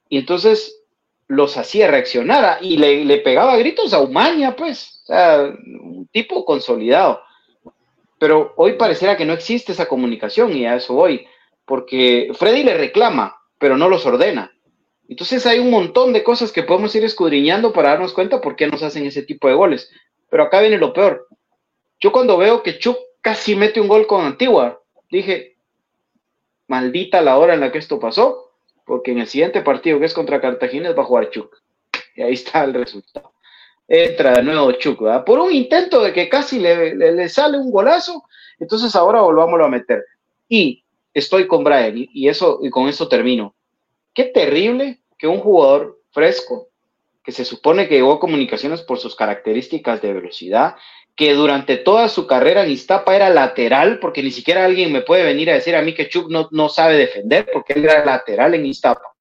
y entonces los hacía reaccionar y le, pegaba gritos a Umaña, pues, o sea, un tipo consolidado. Pero hoy pareciera que no existe esa comunicación y a eso voy, porque Freddy le reclama, pero no los ordena. Entonces hay un montón de cosas que podemos ir escudriñando para darnos cuenta por qué nos hacen ese tipo de goles. Pero acá viene lo peor. Yo cuando veo que Chuck casi mete un gol con Antigua, dije, maldita la hora en la que esto pasó, porque en el siguiente partido que es contra Cartagena va a jugar Chuck. Y ahí está el resultado. Entra de nuevo ¿verdad? Por un intento de que casi le, le, sale un golazo, entonces ahora volvámoslo a meter. Y estoy con Brian, y, eso, y con esto termino. Qué terrible que un jugador fresco, que se supone que llegó a comunicaciones por sus características de velocidad, que durante toda su carrera en Iztapa era lateral, porque ni siquiera alguien me puede venir a decir a mí que Chuck no, no sabe defender, porque él era lateral en Iztapa,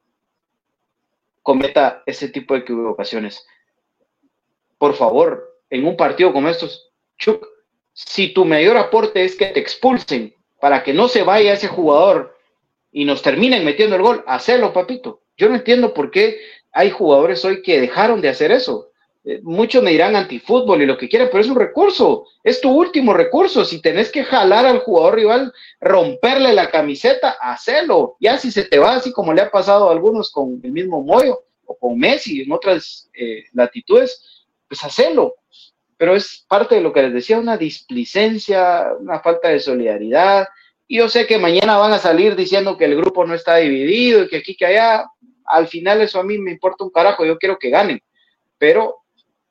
cometa ese tipo de equivocaciones. Por favor, en un partido como estos, Chuck, si tu mayor aporte es que te expulsen para que no se vaya ese jugador y nos terminen metiendo el gol, hacelo, papito. Yo no entiendo por qué hay jugadores hoy que dejaron de hacer eso. Eh, muchos me dirán antifútbol y lo que quieran, pero es un recurso, es tu último recurso. Si tenés que jalar al jugador rival, romperle la camiseta, hacelo. Ya si se te va así como le ha pasado a algunos con el mismo Moyo o con Messi en otras eh, latitudes, pues hacelo. Pero es parte de lo que les decía, una displicencia, una falta de solidaridad. Y yo sé que mañana van a salir diciendo que el grupo no está dividido y que aquí, que allá. Al final eso a mí me importa un carajo, yo quiero que ganen. Pero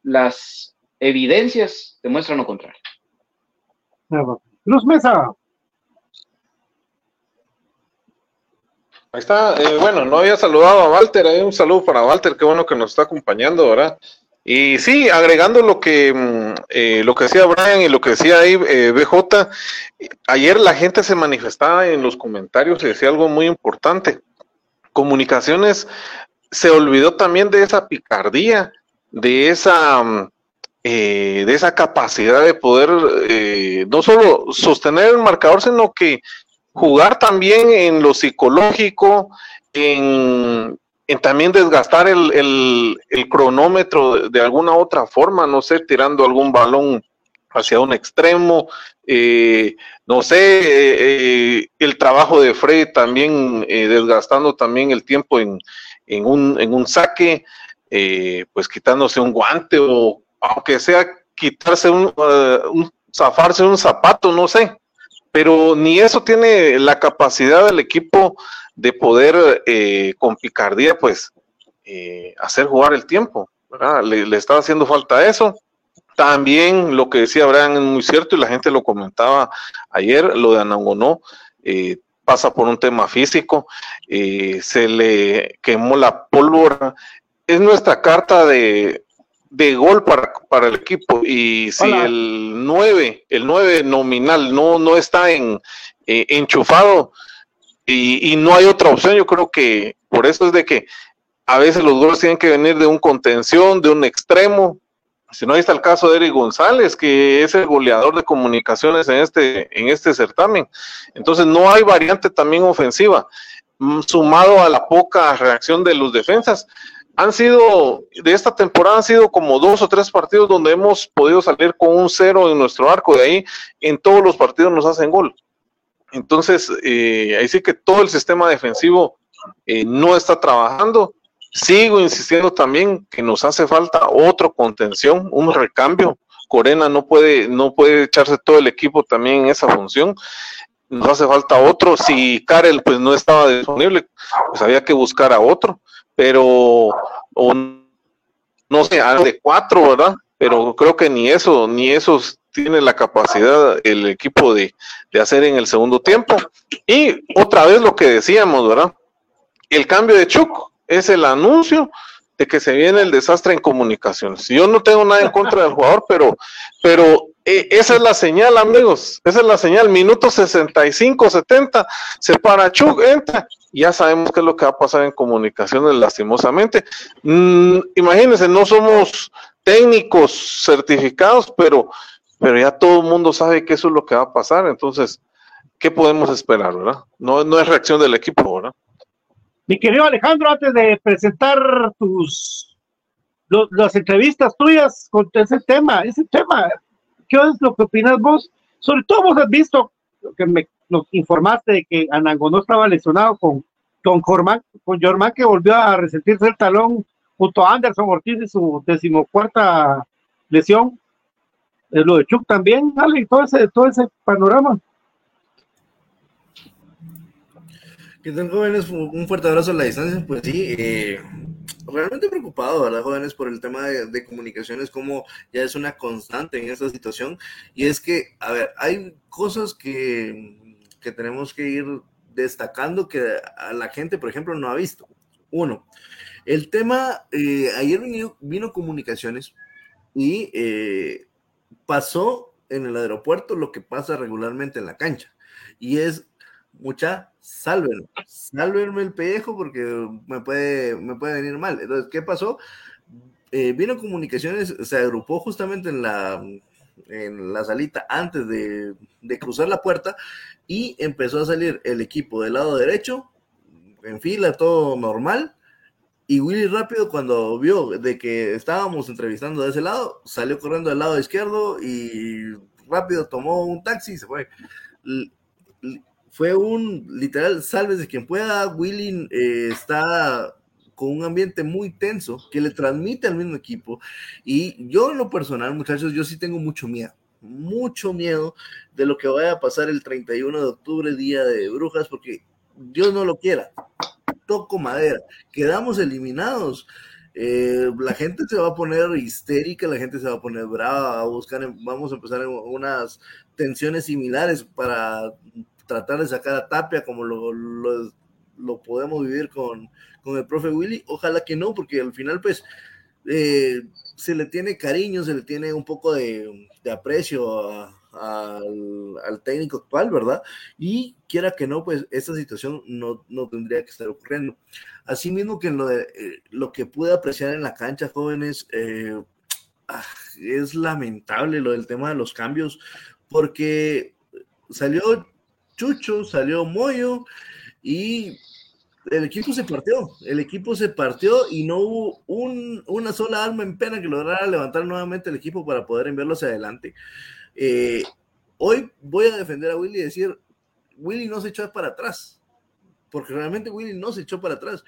las evidencias demuestran lo contrario. Luz Mesa. Ahí está, eh, bueno, no había saludado a Walter, hay un saludo para Walter, qué bueno que nos está acompañando, ¿verdad? Y sí, agregando lo que, mm, eh, lo que decía Brian y lo que decía ahí eh, BJ, ayer la gente se manifestaba en los comentarios y decía algo muy importante. Comunicaciones se olvidó también de esa picardía de esa, mm, eh, de esa capacidad de poder eh, no solo sostener el marcador, sino que jugar también en lo psicológico, en, también desgastar el, cronómetro de, alguna otra forma, no sé, tirando algún balón hacia un extremo, eh, no sé, el trabajo de Fred también desgastando también el tiempo en, en, un, en un saque, eh, pues quitándose un guante o aunque sea quitarse un, eh, un, zafarse un zapato, no sé, pero ni eso tiene la capacidad del equipo de poder eh, con picardía, pues, hacer jugar el tiempo, Le, le estaba haciendo falta eso. También lo que decía Abraham es muy cierto y la gente lo comentaba ayer, lo de Anangonó, pasa por un tema físico, se le quemó la pólvora es nuestra carta de, gol para, para, el equipo. Y si el 9, el 9 nominal no, no está en, eh, enchufado y, no hay otra opción, yo creo que por eso es de que a veces los goles tienen que venir de un contención, de un extremo. Si no, ahí está el caso de Eric González, que es el goleador de comunicaciones en este, en este certamen. Entonces no hay variante también ofensiva. Mm, sumado a la poca reacción de los defensas, han sido, de esta temporada han sido como dos o tres partidos donde hemos podido salir con un cero en nuestro arco, de ahí en todos los partidos nos hacen gol. Entonces, eh, ahí sí que todo el sistema defensivo eh, no está trabajando. Sigo insistiendo también que nos hace falta otro contención, un recambio. Corena no puede, no puede echarse todo el equipo también en esa función. Nos hace falta otro. Si Karel pues no estaba disponible, pues había que buscar a otro pero o no sé, de cuatro, ¿verdad? Pero creo que ni eso, ni eso tiene la capacidad el equipo de, hacer en el segundo tiempo. Y otra vez lo que decíamos, ¿verdad? El cambio de Chuck es el anuncio de que se viene el desastre en comunicaciones. Yo no tengo nada en contra del jugador, pero, pero eh, esa es la señal, amigos. Esa es la señal. Minuto 65, 70, se para Chuck, entra. Ya sabemos qué es lo que va a pasar en comunicaciones, lastimosamente. Mm, imagínense, no somos técnicos certificados, pero, pero ya todo el mundo sabe que eso es lo que va a pasar. Entonces, ¿qué podemos esperar, verdad? No, no es reacción del equipo, ¿verdad? Mi querido Alejandro, antes de presentar tus las entrevistas tuyas con ese tema, ese tema, ¿qué es lo que opinas vos? Sobre todo vos has visto que me nos informaste de que Anango no estaba lesionado con con Jorman, con Jorman que volvió a resentirse el talón junto a Anderson Ortiz y su decimocuarta lesión. Lo de Chuck también, Ale, todo ese, todo ese panorama. ¿Qué tal, jóvenes? Un fuerte abrazo a la distancia. Pues sí, eh, realmente preocupado, ¿verdad, jóvenes? Por el tema de, comunicaciones, como ya es una constante en esta situación. Y es que, a ver, hay cosas que, que tenemos que ir destacando que a la gente, por ejemplo, no ha visto. Uno, el tema, eh, ayer vino, comunicaciones y eh, pasó en el aeropuerto lo que pasa regularmente en la cancha. Y es mucha, sálvenme, sálvenme el pellejo porque me puede, me puede venir mal. Entonces, ¿qué pasó? Eh, vino comunicaciones, se agrupó justamente en la, en la salita antes de, de, cruzar la puerta y empezó a salir el equipo del lado derecho, en fila, todo normal. Y Willy rápido cuando vio de que estábamos entrevistando de ese lado, salió corriendo del lado izquierdo y rápido tomó un taxi y se fue fue un literal, salves de quien pueda. Willing eh, está con un ambiente muy tenso que le transmite al mismo equipo. Y yo en lo personal, muchachos, yo sí tengo mucho miedo, mucho miedo de lo que vaya a pasar el 31 de octubre, día de brujas, porque Dios no lo quiera. Toco madera, quedamos eliminados. Eh, la gente se va a poner histérica, la gente se va a poner brava, a buscar, vamos a empezar en unas tensiones similares para tratar de sacar a Tapia como lo, lo, podemos vivir con, con, el profe Willy. Ojalá que no, porque al final pues eh, se le tiene cariño, se le tiene un poco de, aprecio al, técnico actual, ¿verdad? Y quiera que no, pues esta situación no, no tendría que estar ocurriendo. Asimismo que lo, de, eh, lo que pude apreciar en la cancha, jóvenes, eh, ah, es lamentable lo del tema de los cambios, porque salió Chucho, salió Moyo y el equipo se partió, el equipo se partió y no hubo una sola alma en pena que lograra levantar nuevamente el equipo para poder enviarlo hacia adelante. Eh, hoy voy a defender a Willy y decir, Willy no se echó para atrás, porque realmente Willy no se echó para atrás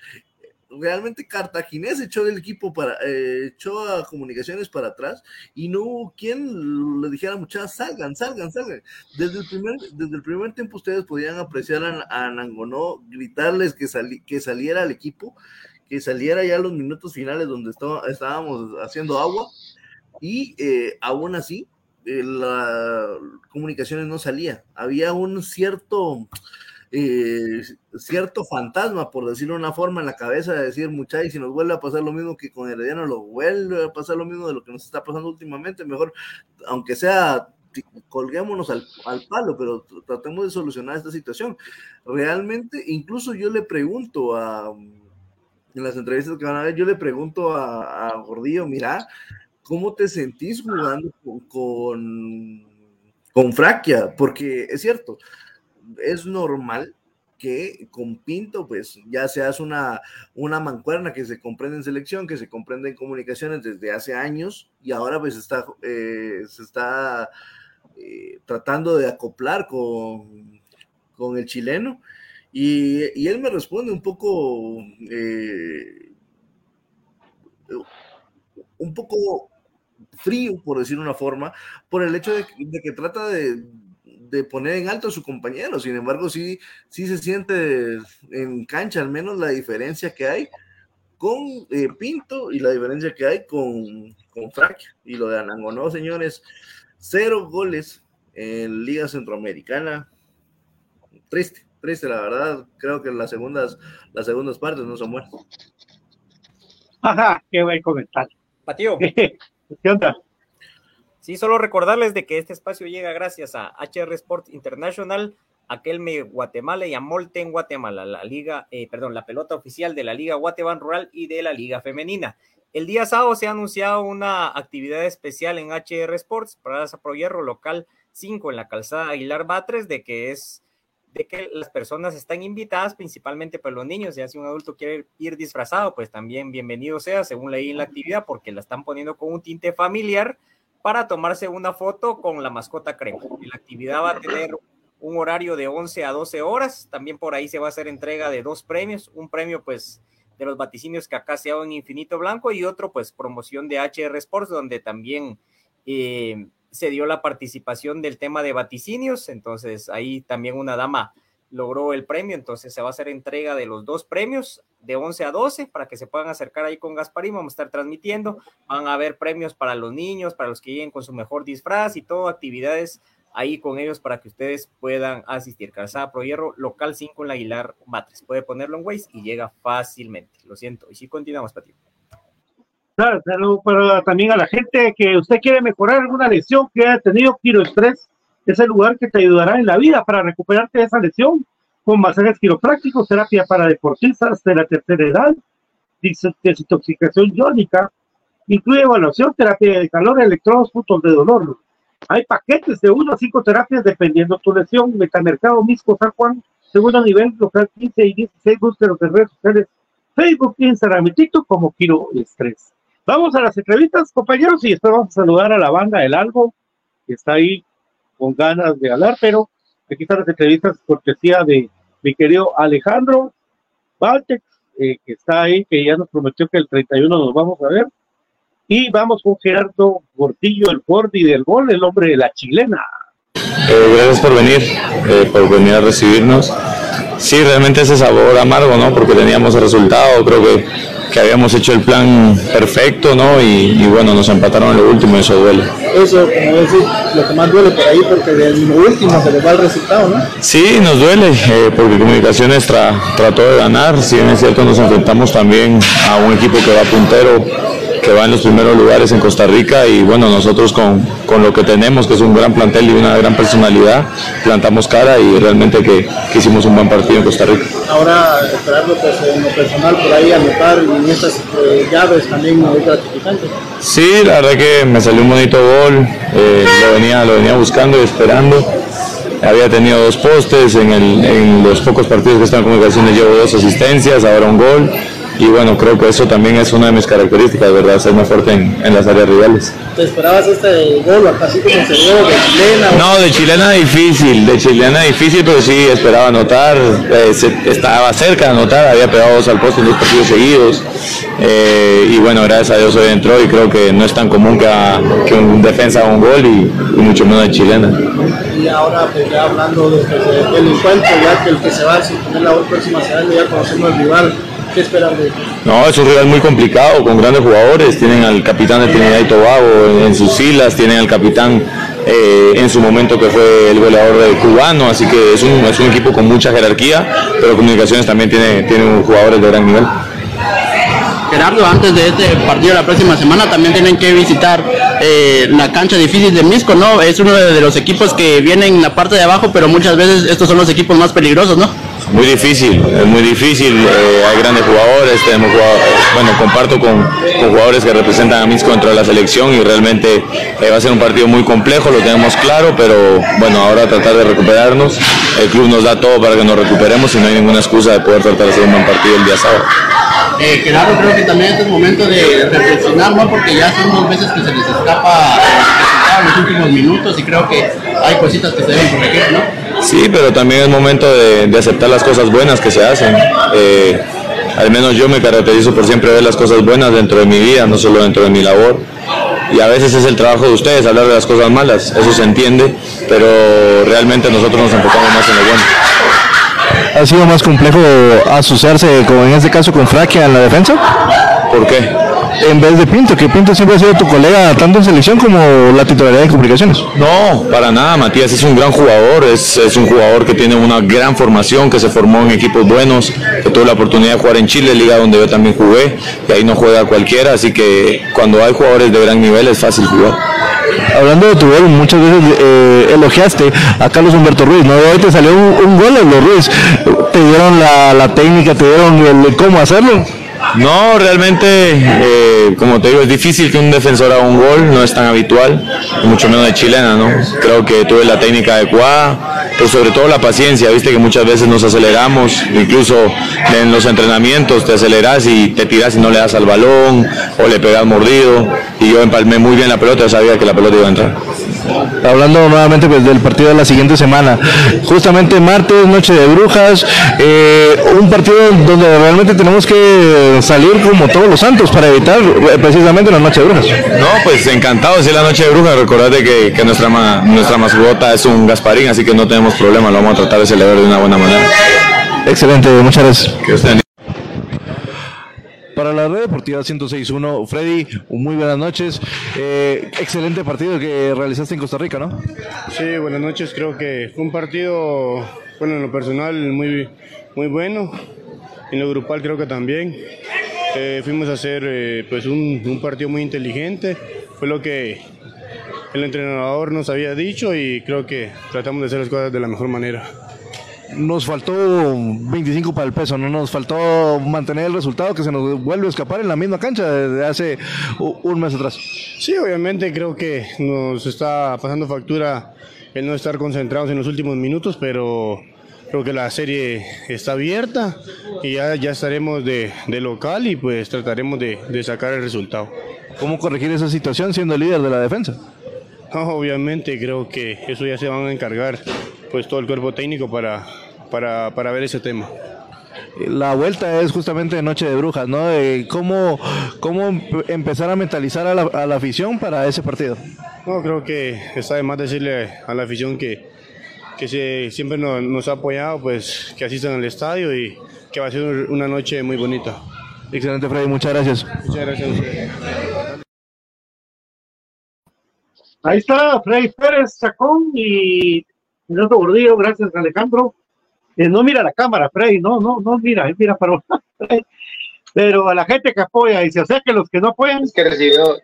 realmente Cartaginés echó el equipo para, eh, echó a comunicaciones para atrás y no hubo quien le dijera muchachos, salgan, salgan, salgan. Desde el primer, desde el primer tiempo ustedes podían apreciar a, Nangonó, gritarles que, que saliera el equipo, que saliera ya los minutos finales donde estábamos haciendo agua y eh, aún así la comunicaciones no salía. Había un cierto eh, cierto fantasma, por decirlo de una forma, en la cabeza de decir, muchachos, si nos vuelve a pasar lo mismo que con Herediano, lo vuelve a pasar lo mismo de lo que nos está pasando últimamente, mejor, aunque sea, colguémonos al, palo, pero tratemos de solucionar esta situación. Realmente, incluso yo le pregunto a, en las entrevistas que van a ver, yo le pregunto a, a Gordillo, mira, ¿cómo te sentís jugando con, con, con Fraquia? Porque es cierto, es normal que con Pinto, pues ya se hace una, una mancuerna que se comprende en selección, que se comprende en comunicaciones desde hace años y ahora pues está, eh, se está eh, tratando de acoplar con, con el chileno. Y, él me responde un poco, eh, un poco frío, por decir una forma, por el hecho de que trata de, de poner en alto a su compañero. Sin embargo, sí, sí se siente en cancha al menos la diferencia que hay con eh, Pinto y la diferencia que hay con, con Frank. Y lo de Anango, no, señores, cero goles en Liga Centroamericana. Triste, triste, la verdad. Creo que las segundas, las segundas partes no son buenas. qué buen comentario. Patio. Sí, solo recordarles de que este espacio llega gracias a HR Sport International, Aquelme Guatemala y a Molten Guatemala, la liga, eh, perdón, la pelota oficial de la Liga Guatemala Rural y de la Liga Femenina. El día sábado se ha anunciado una actividad especial en HR Sports para Pro Hierro local 5 en la calzada Aguilar Batres, de que es de que las personas están invitadas, principalmente para pues, los niños, ya si un adulto quiere ir disfrazado, pues también bienvenido sea, según leí en la actividad, porque la están poniendo con un tinte familiar para tomarse una foto con la mascota crema. La actividad va a tener un horario de 11 a 12 horas, también por ahí se va a hacer entrega de dos premios, un premio pues de los vaticinios que acá se hago en Infinito Blanco y otro pues promoción de HR Sports, donde también... Eh, se dio la participación del tema de vaticinios, entonces ahí también una dama logró el premio, entonces se va a hacer entrega de los dos premios de 11 a 12 para que se puedan acercar ahí con Gasparín, vamos a estar transmitiendo, van a haber premios para los niños, para los que lleguen con su mejor disfraz y todo, actividades ahí con ellos para que ustedes puedan asistir. Calzada Pro Hierro, local 5 en la Aguilar Matres, puede ponerlo en Waze y llega fácilmente, lo siento, y si continuamos, Pati. Claro, pero también a la gente que usted quiere mejorar alguna lesión que haya tenido, Quiro Estrés es el lugar que te ayudará en la vida para recuperarte de esa lesión, con masajes quiroprácticos, terapia para deportistas de la tercera edad, desintoxicación iónica, incluye evaluación, terapia de calor, electrodos, puntos de dolor. Hay paquetes de 1 a 5 terapias dependiendo tu lesión. Metamercado Misco San Juan, segundo nivel, local 15 y 16, búsquenos en redes sociales, Facebook, Instagram y TikTok como Quiro Estrés. Vamos a las entrevistas, compañeros, y después vamos a saludar a la banda del Algo, que está ahí con ganas de hablar, pero aquí están las entrevistas cortesía de mi querido Alejandro Valtex, eh, que está ahí, que ya nos prometió que el 31 nos vamos a ver. Y vamos con Gerardo Gordillo, el Gordi del gol, el hombre de la chilena. Eh, gracias por venir, eh, por venir a recibirnos. Sí, realmente ese sabor amargo, ¿no? Porque teníamos el resultado, creo que que habíamos hecho el plan perfecto, ¿no? Y, bueno, nos empataron en lo último eso duele. Eso, como decir, lo que más duele por ahí, porque de lo último se les va el resultado, ¿no? Sí, nos duele, eh, porque Comunicaciones trató de ganar, si bien es cierto, nos enfrentamos también a un equipo que va puntero que va en los primeros lugares en Costa Rica y bueno, nosotros con, con, lo que tenemos, que es un gran plantel y una gran personalidad, plantamos cara y realmente que, que hicimos un buen partido en Costa Rica. Ahora esperarlo pues, en lo personal por ahí anotar en estas eh, llaves también muy gratificante. Sí, la verdad que me salió un bonito gol, eh, lo, venía, lo venía buscando y esperando había tenido dos postes, en, el, en los pocos partidos que están en comunicaciones llevo dos asistencias, ahora un gol y bueno, creo que eso también es una de mis características, ¿verdad? Ser más fuerte en, en las áreas rivales. ¿Te esperabas este gol así como se dio de chilena? No, de chilena difícil, de chilena difícil, pero sí esperaba anotar, eh, estaba cerca de anotar, había pegado dos al poste en dos partidos seguidos. Eh, y bueno, gracias a Dios hoy entró y creo que no es tan común que, que un defensa haga un gol y, mucho menos de chilena. Y ahora pues ya hablando de, del encuentro, ya que el que se va a tener la próxima semana ya conocemos al rival no, es un rival muy complicado, con grandes jugadores. Tienen al capitán de Trinidad y Tobago en, sus filas, tienen al capitán eh, en su momento que fue el goleador de cubano, así que es un, es un equipo con mucha jerarquía, pero Comunicaciones también tiene, tiene jugadores de gran nivel. Gerardo, antes de este partido la próxima semana también tienen que visitar eh, la cancha difícil de Misco, ¿no? Es uno de los equipos que vienen en la parte de abajo, pero muchas veces estos son los equipos más peligrosos, ¿no? Muy difícil, es muy difícil, eh, hay grandes jugadores, tenemos bueno, comparto con, jugadores que representan a Misco de la selección y realmente eh, va a ser un partido muy complejo, lo tenemos claro, pero bueno, ahora tratar de recuperarnos, el club nos da todo para que nos recuperemos y no hay ninguna excusa de poder tratar de hacer un buen partido el día sábado. Eh, claro, creo que también es momento de reflexionar, ¿no? Porque ya son dos veces que se les escapa en los últimos minutos y creo que hay cositas que se deben corregir, ¿no? Sí, pero también es momento de, aceptar las cosas buenas que se hacen. Eh, al menos yo me caracterizo por siempre ver las cosas buenas dentro de mi vida, no solo dentro de mi labor. Y a veces es el trabajo de ustedes hablar de las cosas malas, eso se entiende, pero realmente nosotros nos enfocamos más en lo bueno. ¿Ha sido más complejo asociarse, como en este caso, con Fraquia en la defensa? ¿Por qué? En vez de Pinto, que Pinto siempre ha sido tu colega tanto en selección como la titularidad de comunicaciones. No, para nada, Matías es un gran jugador, es, es, un jugador que tiene una gran formación, que se formó en equipos buenos, que tuvo la oportunidad de jugar en Chile, liga donde yo también jugué, y ahí no juega cualquiera, así que cuando hay jugadores de gran nivel es fácil jugar. Hablando de tu gol, muchas veces eh, elogiaste a Carlos Humberto Ruiz, ¿no? Hoy te salió un, un gol en los Ruiz, te dieron la, la técnica, te dieron el cómo hacerlo. No, realmente, eh, como te digo, es difícil que un defensor haga un gol, no es tan habitual, mucho menos de chilena, ¿no? Creo que tuve la técnica adecuada, pero sobre todo la paciencia, viste que muchas veces nos aceleramos, incluso en los entrenamientos te aceleras y te tiras y no le das al balón o le pegas mordido, y yo empalmé muy bien la pelota, sabía que la pelota iba a entrar. Hablando nuevamente pues, del partido de la siguiente semana, justamente martes, noche de brujas, eh, un partido donde realmente tenemos que salir como todos los santos para evitar eh, precisamente la noche de brujas. No, pues encantado de decir la noche de brujas, recordate que, que nuestra, ma, nuestra mascota es un Gasparín, así que no tenemos problema, lo vamos a tratar de celebrar de una buena manera. Excelente, muchas gracias. Para la red deportiva 106.1, Freddy, muy buenas noches. Eh, excelente partido que realizaste en Costa Rica, ¿no? Sí, buenas noches. Creo que fue un partido, bueno, en lo personal muy, muy bueno. En lo grupal creo que también. Eh, fuimos a hacer eh, pues un partido muy inteligente. Fue lo que el entrenador nos había dicho y creo que tratamos de hacer las cosas de la mejor manera nos faltó 25 para el peso, no nos faltó mantener el resultado que se nos vuelve a escapar en la misma cancha desde hace un mes atrás. Sí, obviamente creo que nos está pasando factura el no estar concentrados en los últimos minutos, pero creo que la serie está abierta y ya, ya estaremos de, de local y pues trataremos de, de sacar el resultado. ¿Cómo corregir esa situación siendo el líder de la defensa? Obviamente creo que eso ya se van a encargar pues todo el cuerpo técnico para, para, para ver ese tema. La vuelta es justamente Noche de Brujas, ¿no? De cómo, ¿Cómo empezar a mentalizar a la, a la afición para ese partido? No, creo que está de más decirle a la afición que, que se, siempre nos, nos, ha apoyado, pues que asistan al estadio y que va a ser una noche muy bonita. Excelente, Freddy, muchas gracias. Muchas gracias a ustedes. Ahí está Freddy Pérez Chacón y Fernando Gordillo, gracias Alejandro. Eh, no mira la cámara, Freddy, no, no, no mira, mira para Pero a la gente que apoya, y se o sea que los que no apoyan. Es que recibió,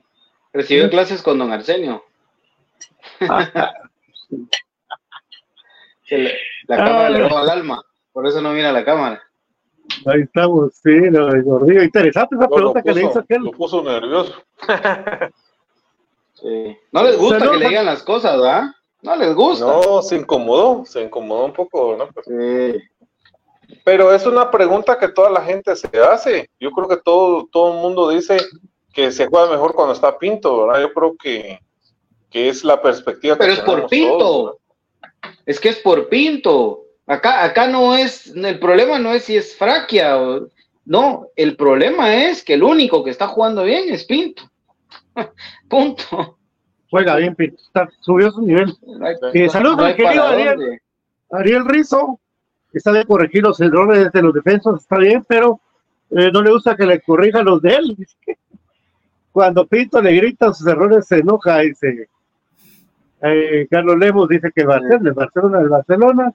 recibió clases con don Arsenio. le, la cámara le roba el alma, por eso no mira la cámara. Ahí estamos, sí, no, Gordillo. Interesante esa No, pregunta lo que le hizo aquel. Lo puso nervioso. Sí. No les gusta que le digan las cosas, ¿verdad? No les gusta. No, se incomodó, se incomodó un poco, ¿no? Sí. Pero es una pregunta que toda la gente se hace. Yo creo que todo, todo el mundo dice que se juega mejor cuando está Pinto, ¿verdad? Yo creo que, que es la perspectiva que Pero es por Pinto. todos, Es que es por Pinto. Acá, acá no es, el problema no es si es Fraquia o no, el problema es que el único que está jugando bien es Pinto. Punto. Juega bien, Pinto, está- subió su nivel. Eh, saludos no al querido Ariel. dónde. Ariel Rizo, está de corregir los errores de los defensores, está bien, pero eh, no le gusta que le corrijan los de él. Cuando Pinto le grita sus errores se enoja, dice. Eh, Carlos Lemos dice que el Barcelona, el Barcelona, el Barcelona.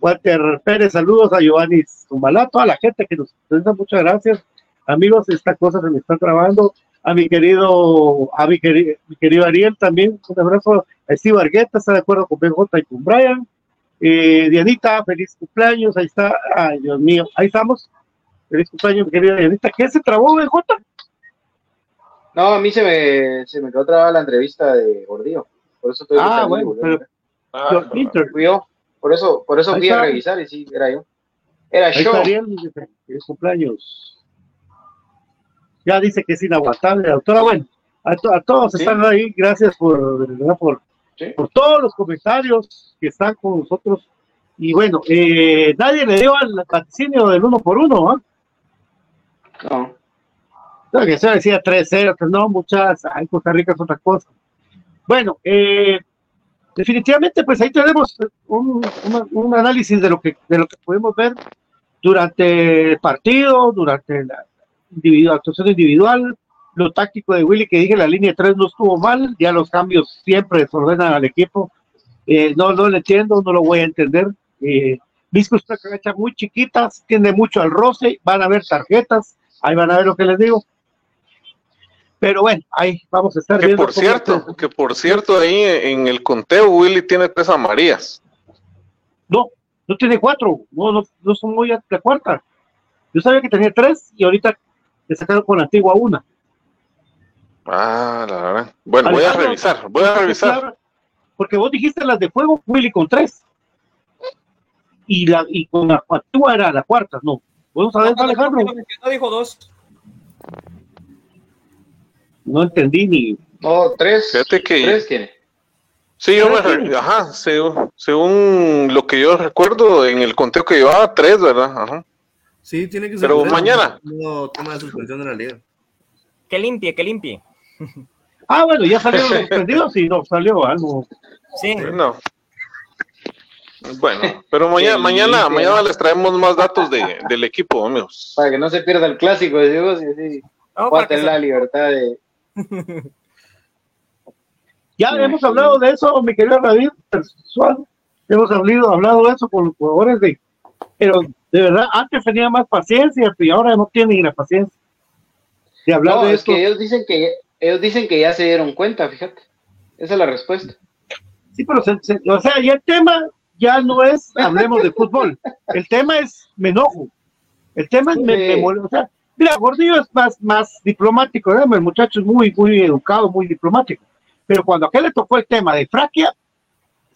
Walter Pérez, saludos a Giovanni Zumalá, toda la gente que nos presenta, muchas gracias. Amigos, esta cosa se me está grabando. A mi querido, a mi querido, mi querido Ariel también, un abrazo. A Steve Argueta, está de acuerdo con BJ y con Brian. Eh, Dianita, feliz cumpleaños, ahí está, ay Dios mío, ahí estamos. Feliz cumpleaños, mi querida Dianita. ¿Qué se trabó, BJ? No, a mí se me, se me quedó trabada la entrevista de Gordillo. Por eso estoy Ah, bueno, pero. Ah, Fui yo. Por eso, por eso fui a revisar y sí, era yo. Era ahí yo. está Ariel, dice, feliz cumpleaños. Ya dice que es inaguantable, doctora. Bueno, a, to- a todos Sí. están ahí, gracias por, por, Sí. por todos los comentarios que están con nosotros. Y bueno, eh, nadie le dio al vaticinio del uno por uno, ¿ah? No. No, que se decía 3-0, que no, muchas, ay, Costa Rica es otra cosa. Bueno, eh, definitivamente, pues ahí tenemos un, un análisis de lo que de lo que podemos ver durante el partido, durante la individual, actuación individual, lo táctico de Willy que dije, la línea 3 no estuvo mal, ya los cambios siempre desordenan al equipo. Eh, no, no lo entiendo, no lo voy a entender. Eh, Visco está cancha muy chiquitas, tiende mucho al roce, van a ver tarjetas, ahí van a ver lo que les digo. Pero bueno, ahí vamos a estar que viendo. por cierto, que por cierto, ahí en el conteo Willy tiene tres amarillas. No, no tiene cuatro, no, no, no son muy la cuarta. Yo sabía que tenía tres y ahorita le sacaron con la antigua una. Ah, la verdad. Bueno, voy a revisar, voy a revisar. Porque vos dijiste las de fuego, Willy con tres. Y, la, y con la antigua era la cuarta, no. Vamos a ver, Alejandro. No dijo dos. No entendí ni. No, tres. Fíjate que. Tres tiene. Sí, yo me ajá, según, según lo que yo recuerdo en el conteo que llevaba, tres, ¿verdad? Ajá. Sí, tiene que ser. Pero mañana. No toma de suspensión de la liga. Que limpie, que limpie. Ah, bueno, ya salieron los suspendidos y no salió algo. Sí. No. Bueno, pero mañana, mañana, mañana les traemos más datos de, del equipo, amigos. Para que no se pierda el clásico, y así No, pueda para tener se- la libertad de. Ya hemos hablado de eso, mi querido David. Hemos hablado, hablado de eso con los jugadores de. Pero de verdad, antes tenía más paciencia y ahora no tienen ni la paciencia de hablar No, de es esto. que ellos dicen que ellos dicen que ya se dieron cuenta, fíjate. Esa es la respuesta. Sí, pero se- se- o sea, ya el tema ya no es hablemos de fútbol. El tema es me enojo. El tema es me, Sí. me mole- O sea, mira, Gordillo es más, más diplomático, ¿verdad? el muchacho es muy, muy educado, muy diplomático. Pero cuando a aquel le tocó el tema de fraquia,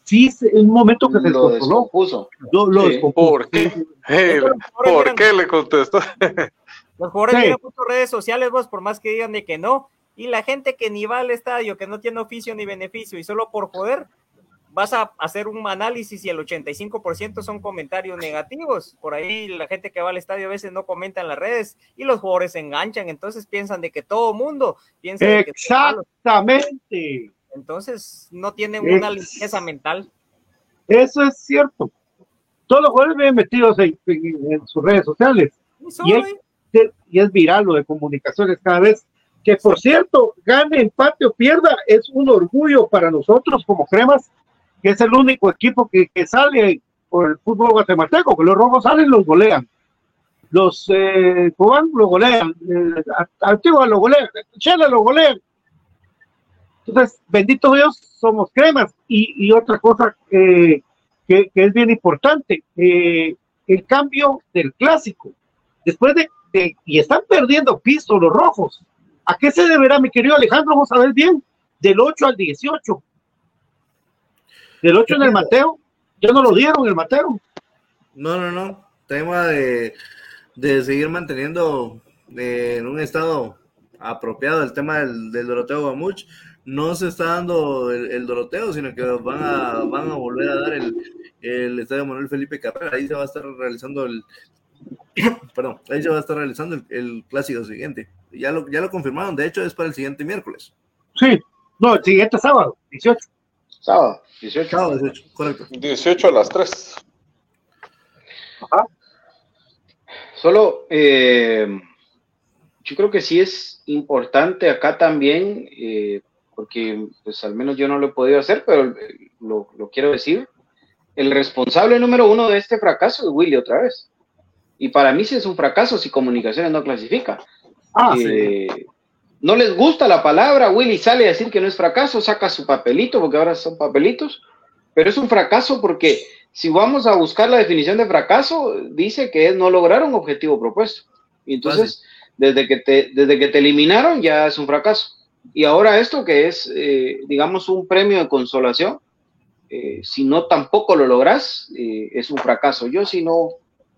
sí es un momento que se Lo descompuso. Lo, lo Sí. descompuso. ¿Por qué? Eh, ¿Por qué le contestó? Los jugadores Sí. miran mucho redes sociales, vos, por más que digan de que no. Y la gente que ni va al estadio, que no tiene oficio ni beneficio, y solo por joder, vas a hacer un análisis y el 85% son comentarios negativos. Por ahí la gente que va al estadio a veces no comenta en las redes y los jugadores se enganchan, entonces piensan de que todo mundo piensa de que. Exactamente. Entonces no tienen una limpieza mental. Eso es cierto. Todos los jugadores vienen metidos en, en- en sus redes sociales. Y es, ¿eh? y es viral lo de comunicaciones cada vez. Que por cierto, gane, empate o pierda, es un orgullo para nosotros como cremas, que es el único equipo que, que sale por el fútbol guatemalteco, que los rojos salen, los golean. Los eh, cubanos lo golean, eh, Antigua lo golean, Chela lo golean. Entonces, bendito Dios, somos cremas. Y, y otra cosa eh, que, que es bien importante, eh, el cambio del clásico. Después de, de- y están perdiendo piso los rojos. ¿A qué se deberá, mi querido Alejandro? Vamos a ver bien. Del 8 al 18. Del 8 en el Mateo. Ya no lo dieron el Mateo. No, no, no. Tema de, de seguir manteniendo eh, en un estado apropiado el tema del, del Doroteo Guamuch. No se está dando el, el Doroteo, sino que van a, van a volver a dar el, el estadio Manuel Felipe Carrera. Ahí se va a estar realizando el. Perdón, ahí se va a estar realizando el, el clásico siguiente. Ya lo, ya lo confirmaron, de hecho es para el siguiente miércoles. Sí. No, el siguiente sábado, 18. Sábado, 18. Sábado 18, correcto. 18 a las 3. Solo, eh, yo creo que sí es importante acá también, eh, porque pues al menos yo no lo he podido hacer, pero eh, lo, lo quiero decir. El responsable número uno de este fracaso es Willy otra vez. Y para mí sí es un fracaso si Comunicaciones no clasifica. Ah, Eh, No les gusta la palabra, Willy sale a decir que no es fracaso, saca su papelito, porque ahora son papelitos, pero es un fracaso porque si vamos a buscar la definición de fracaso, dice que es no lograr un objetivo propuesto. Y entonces, desde que, te, desde que te eliminaron ya es un fracaso. Y ahora esto que es, eh, digamos, un premio de consolación, eh, si no tampoco lo logras, eh, es un fracaso. Yo si no,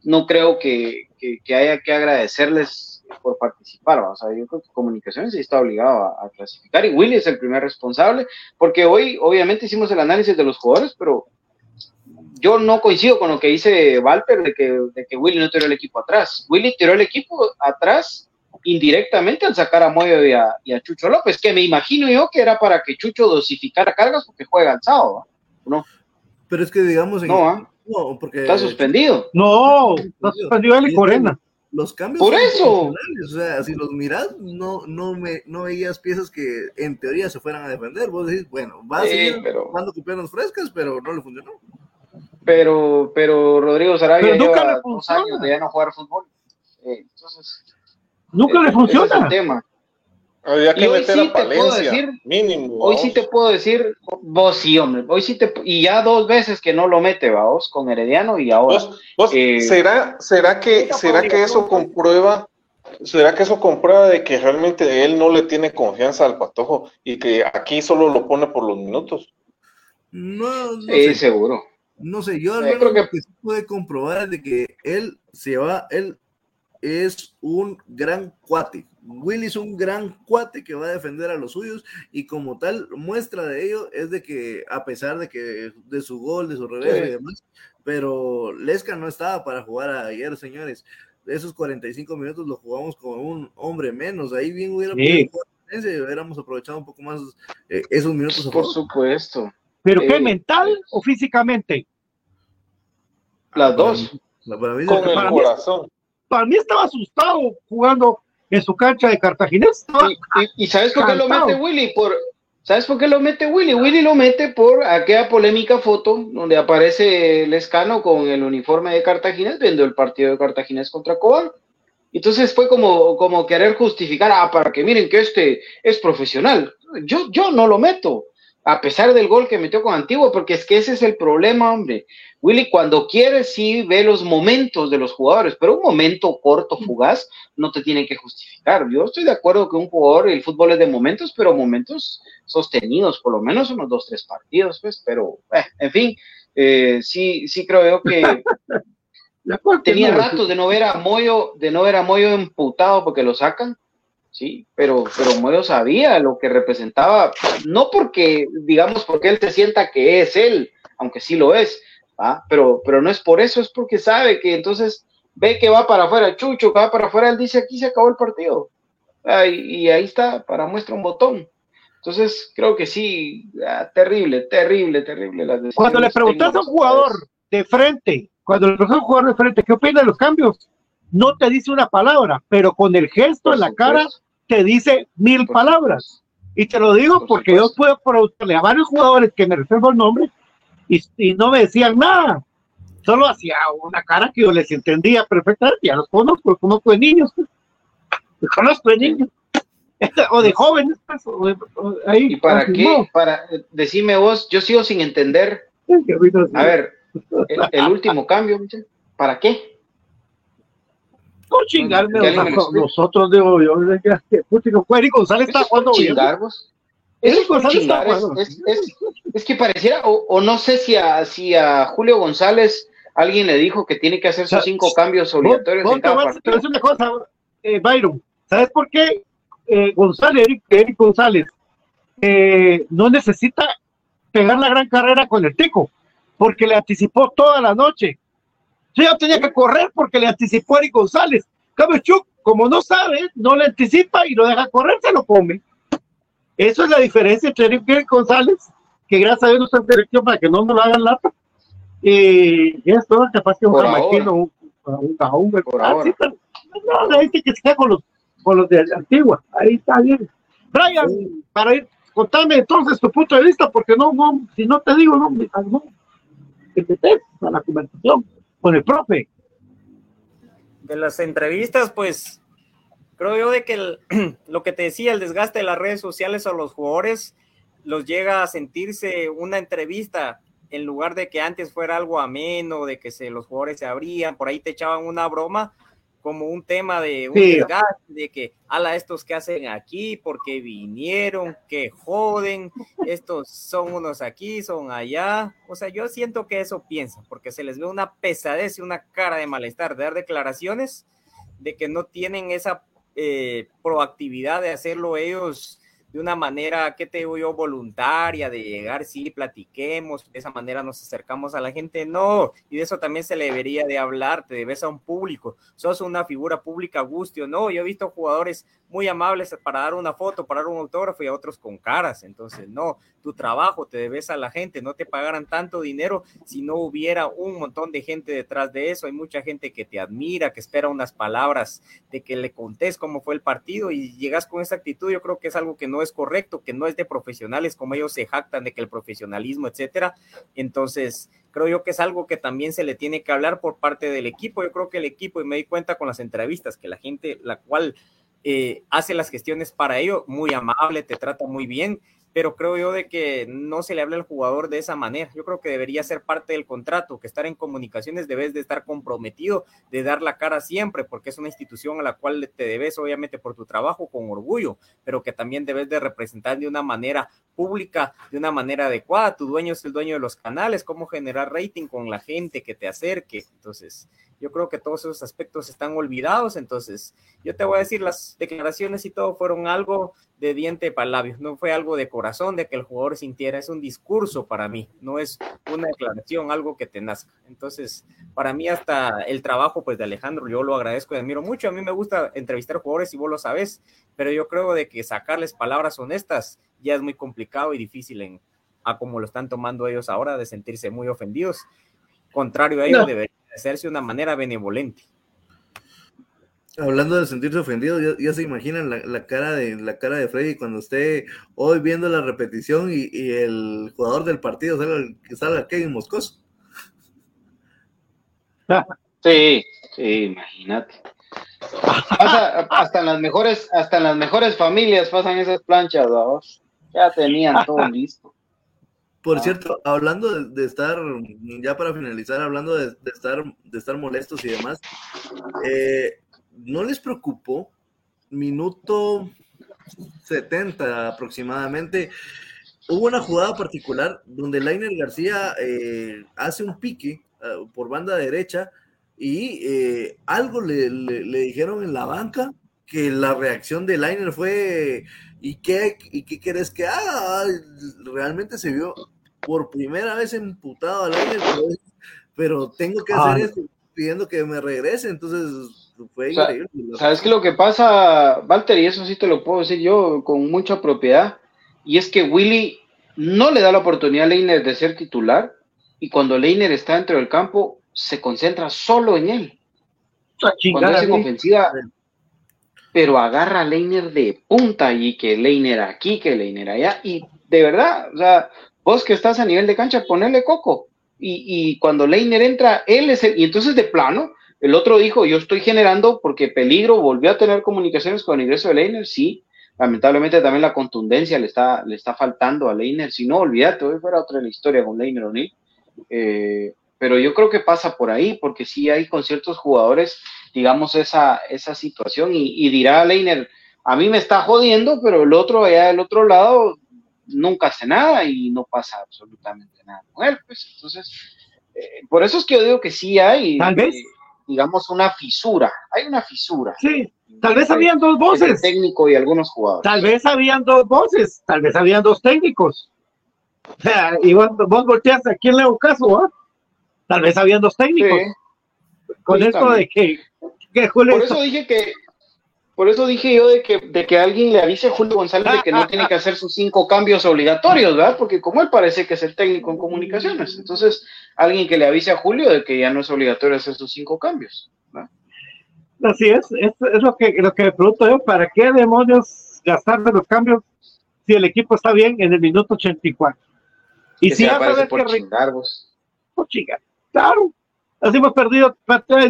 no creo que, haya que agradecerles por participar. O sea, yo creo que Comunicaciones está obligado a, a, clasificar y Willy es el primer responsable, porque hoy obviamente hicimos el análisis de los jugadores, pero yo no coincido con lo que dice Walter de que, de que Willy no tiró el equipo atrás. Willy tiró el equipo atrás indirectamente al sacar a Moyo y a, y a Chucho López, que me imagino yo que era para que Chucho dosificara cargas porque juega el sábado, ¿no? Pero es que digamos... En, no, ¿eh? no, porque... Está suspendido. No, está suspendido él y Corena. Los cambios. Por eso. O sea, si los miras, no, no, me, no veías piezas que en teoría se fueran a defender. Vos decís, bueno, va a Sí, seguir pero- jugando con piernas frescas, pero no le funcionó. Pero, pero Rodrigo Sarabia Pero nunca lleva le dos años de ya no jugar fútbol. Eh, entonces, Nunca eh, le es el funciona. tema. Había Y que hoy meter sí a te puedo Palencia, decir- mínimo. Hoy sí te puedo decir, vos sí, hombre. Hoy sí te, y ya dos veces que no lo mete, vos, con Herediano y ahora. Vos- vos, Eh, ¿será, será que, será que eso comprueba, será que eso comprueba de que realmente él no le tiene confianza al patojo y que aquí solo lo pone por los minutos? No, no Sí, sé. seguro. No sé, yo al Eh, creo que- lo que sí pude comprobar es de que él se va, él es un gran cuate. Willy es un gran cuate que va a defender a los suyos y como tal muestra de ello es de que a pesar de que de su gol, de su revés Sí. y demás, pero Lesca no estaba para jugar ayer, señores. Esos 45 minutos lo jugamos con un hombre menos. Ahí bien hubiera Sí. podido hubiéramos aprovechado un poco más eh, esos minutos. Por supuesto. ¿Pero qué, Eh, mental o físicamente? Las dos. La- para mí- Con el para mí- corazón. Para mí estaba asustado jugando en su cancha de Cartaginés. Y, y- y ¿sabes por qué lo mete Willy? Por, ¿Sabes por qué lo mete Willy? Willy lo mete por aquella polémica foto donde aparece Lescano con el uniforme de Cartaginés viendo el partido de Cartaginés contra Cobán. Entonces fue como, como querer justificar, ah, para que miren que este es profesional. Yo, yo no lo meto, a pesar del gol que metió con Antiguo, porque es que ese es el problema, hombre. Willy cuando quiere sí ve los momentos de los jugadores, pero un momento corto, fugaz, no te tiene que justificar. Yo estoy de acuerdo que un jugador, el fútbol es de momentos, pero momentos sostenidos, por lo menos unos dos, tres partidos, pues, pero, eh, en fin, eh, sí, sí creo yo que tenía ratos de no ver a Moyo, de no ver a Moyo emputado porque lo sacan, sí, pero, pero Moyo sabía lo que representaba, no porque, digamos, porque él se sienta que es él, aunque sí lo es, ¿ah? pero, pero no es por eso, es porque sabe que entonces ve que va para afuera Chucho, que va para afuera, él dice aquí se acabó el partido. Ah, y, y ahí está, para muestra un botón. Entonces, creo que sí, ah, terrible, terrible, terrible. Las decisiones Cuando le preguntas a un jugador de frente, cuando le preguntas a un jugador de frente, ¿qué opina de los cambios? No te dice una palabra, pero con el gesto en la cara te dice mil palabras. Y te lo digo Por porque yo puedo preguntarle a varios jugadores que me reservo el nombre y, y no me decían nada. Solo hacía una cara que yo les entendía perfectamente. Ya los conozco, los conozco de niños. Los conozco de niños. O de jóvenes. pues, o de- o ahí, ¿Y para qué? Para, decime vos, yo sigo sin entender. A ver, el, el último cambio, ¿para qué? No chingarme o explica. nosotros, digo yo. que- que Eric González está jugando bien. Eric González está jugando. es- es- es que pareciera, o, o no sé si a, si a Julio González alguien le dijo que tiene que hacer sus O sea, cinco cambios Vos- obligatorios vos en cada a- te voy a partido. decir una cosa, eh, Byron. ¿Sabes por qué eh, González, Eric, Eric González, eh, no necesita pegar la gran carrera con el tico? Porque le anticipó toda la noche. Yo tenía que correr porque le anticipó Eric González. Chuck, como no sabe, no le anticipa y lo deja correr, se lo come. Eso es la diferencia entre Eric González, que gracias a Dios no está en dirección para que no nos lo hagan lata. Y esto es capaz que un Por jamaquino, un, un cajón, Por ah, ahora. sí, pero no, la gente que se con los, con los de Antigua, ahí está bien. Brian, para ir, contame entonces tu punto de vista, porque no, no, si no te digo, no, no, te metes a la conversación con el profe. de las entrevistas, pues creo yo de que lo que te decía, el desgaste de las redes sociales a los jugadores los llega a sentirse una entrevista en lugar de que antes fuera algo ameno, de que se, los jugadores se abrían, por ahí te echaban una broma como un tema de un Sí. de que, ala, estos que hacen aquí, porque vinieron, que joden, estos son unos aquí, son allá. O sea, yo siento que eso piensan, porque se les ve una pesadez y una cara de malestar, de dar declaraciones de que no tienen esa eh, proactividad de hacerlo ellos de una manera, ¿qué te digo yo? Voluntaria, de llegar, sí, platiquemos, de esa manera nos acercamos a la gente, no, y de eso también se le debería de hablar, te debes a un público, sos una figura pública, Gustio, no, yo he visto jugadores muy amables para dar una foto, para dar un autógrafo y a otros con caras. Entonces, no, tu trabajo te debes a la gente, no te pagaran tanto dinero si no hubiera un montón de gente detrás de eso. Hay mucha gente que te admira, que espera unas palabras de que le contés cómo fue el partido y llegas con esa actitud. Yo creo que es algo que no es correcto, que no es de profesionales como ellos se jactan de que el profesionalismo, etcétera. Entonces, creo yo que es algo que también se le tiene que hablar por parte del equipo. Yo creo que el equipo, y me di cuenta con las entrevistas, que la gente, la cual eh, hace las gestiones para ello, muy amable, te trata muy bien, pero creo yo de que no se le habla al jugador de esa manera. Yo creo que debería ser parte del contrato, que estar en comunicaciones debes de estar comprometido, de dar la cara siempre, porque es una institución a la cual te debes, obviamente, por tu trabajo con orgullo, pero que también debes de representar de una manera pública, de una manera adecuada. Tu dueño es el dueño de los canales, cómo generar rating con la gente que te acerque. Entonces, yo creo que todos esos aspectos están olvidados, entonces yo te voy a decir, las declaraciones y todo fueron algo de diente para labios, no fue algo de corazón, de que el jugador sintiera, es un discurso para mí, no es una declaración, algo que te nazca. Entonces, para mí hasta el trabajo pues de Alejandro, yo lo agradezco y admiro mucho, a mí me gusta entrevistar jugadores y vos lo sabes, pero yo creo de que sacarles palabras honestas ya es muy complicado y difícil en a como lo están tomando ellos ahora, de sentirse muy ofendidos. Contrario a ello, debería hacerse de una manera benevolente. Hablando de sentirse ofendido, ya, se imaginan la, cara de la cara de Freddy cuando esté hoy viendo la repetición y, el jugador del partido sale, sale Kevin Moscoso. Sí, sí, imagínate. hasta en las mejores, hasta en las mejores familias pasan esas planchas, Ya tenían todo listo. Por ah. cierto, hablando de, estar, ya para finalizar, hablando de, estar, de estar molestos y demás, eh, ¿no les preocupó? Minuto 70 aproximadamente, hubo una jugada particular donde Lainer García eh, hace un pique eh, por banda derecha y algo le, dijeron en la banca que la reacción de Lainer fue ¿Y qué, ¿Y qué querés que haga? Realmente se vio por primera vez emputado al aire, pero, tengo que hacer esto pidiendo que me regrese, entonces fue increíble. ¿Sabes qué lo que pasa, Walter? Y eso sí te lo puedo decir yo con mucha propiedad, y es que Willy no le da la oportunidad a Leiner de ser titular, y cuando Leiner está dentro del campo, se concentra solo en él. Cuando es en ofensiva, pero agarra a Leiner de punta y que Leiner aquí, que Leiner allá, y de verdad, o sea, vos que estás a nivel de cancha, ponerle coco. Y, y cuando Leiner entra, él es el, y entonces de plano, el otro dijo, yo estoy generando porque peligro, volvió a tener comunicaciones con el ingreso de Leiner, sí, lamentablemente también la contundencia le está, le está faltando a Leiner, si no, olvídate, hoy fuera otra la historia con Leiner O'Neill, eh, pero yo creo que pasa por ahí, porque sí hay con ciertos jugadores digamos, esa, esa situación y, dirá Leiner, a mí me está jodiendo, pero el otro allá del otro lado nunca hace nada y no pasa absolutamente nada con él. Pues entonces, eh, por eso es que yo digo que sí hay, tal vez, eh, digamos, una fisura. Hay una fisura. Sí, tal vez habían dos voces. Técnico y algunos jugadores. Tal vez habían dos voces, tal vez habían dos técnicos. O sea, y vos, volteas a quién le hago caso, ¿ah? Tal vez habían dos técnicos. Con esto de que por eso dije que, por eso dije yo de que, de que alguien le avise a Julio González de que no tiene que hacer sus cinco cambios obligatorios, ¿verdad? Porque como él parece que es el técnico en comunicaciones, entonces alguien que le avise a Julio de que ya no es obligatorio hacer sus cinco cambios. ¿verdad? Así es, es, lo que lo que me pregunto yo, ¿para qué demonios gastar de los cambios si el equipo está bien en el minuto 84? Y si ya sabes por que chingar, vos. Por chingar, claro. Así hemos perdido,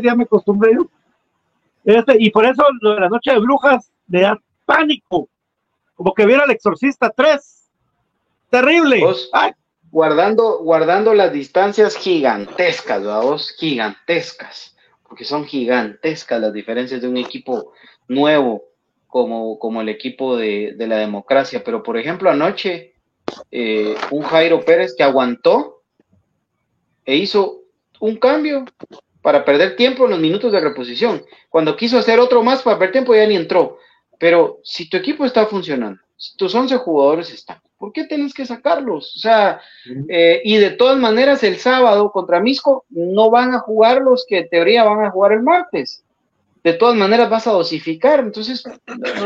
ya me acostumbré yo. Este, y por eso lo de la noche de brujas le da pánico. Como que viera el exorcista 3. Terrible. guardando, guardando las distancias gigantescas, vamos, gigantescas. Porque son gigantescas las diferencias de un equipo nuevo como, como el equipo de, la democracia. Pero, por ejemplo, anoche, eh, un Jairo Pérez que aguantó e hizo un cambio para perder tiempo en los minutos de reposición. Cuando quiso hacer otro más para perder tiempo ya ni entró. Pero si tu equipo está funcionando, si tus 11 jugadores están, ¿por qué tienes que sacarlos? O sea, eh, y de todas maneras el sábado contra Misco no van a jugar los que en teoría van a jugar el martes. de todas maneras vas a dosificar. Entonces,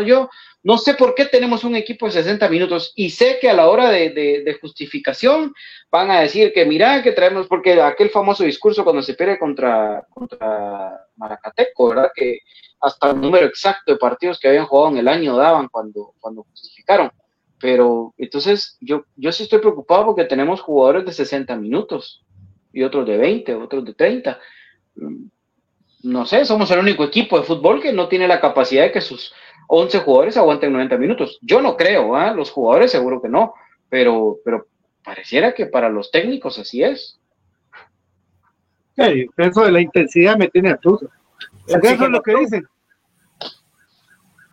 yo no sé por qué tenemos un equipo de 60 minutos y sé que a la hora de, justificación van a decir que mira, que traemos, porque aquel famoso discurso cuando se pierde contra, contra Maracateco, ¿verdad? Que hasta el número exacto de partidos que habían jugado en el año daban cuando, cuando justificaron. Pero entonces yo, yo sí estoy preocupado porque tenemos jugadores de 60 minutos y otros de 20, otros de 30 no sé, somos el único equipo de fútbol que no tiene la capacidad de que sus 11 jugadores aguanten 90 minutos. Yo no creo, ¿ah? los jugadores seguro que no, pero, pero pareciera que para los técnicos así es. Sí, eso de la intensidad me tiene absurdo. Eso es lo que dicen.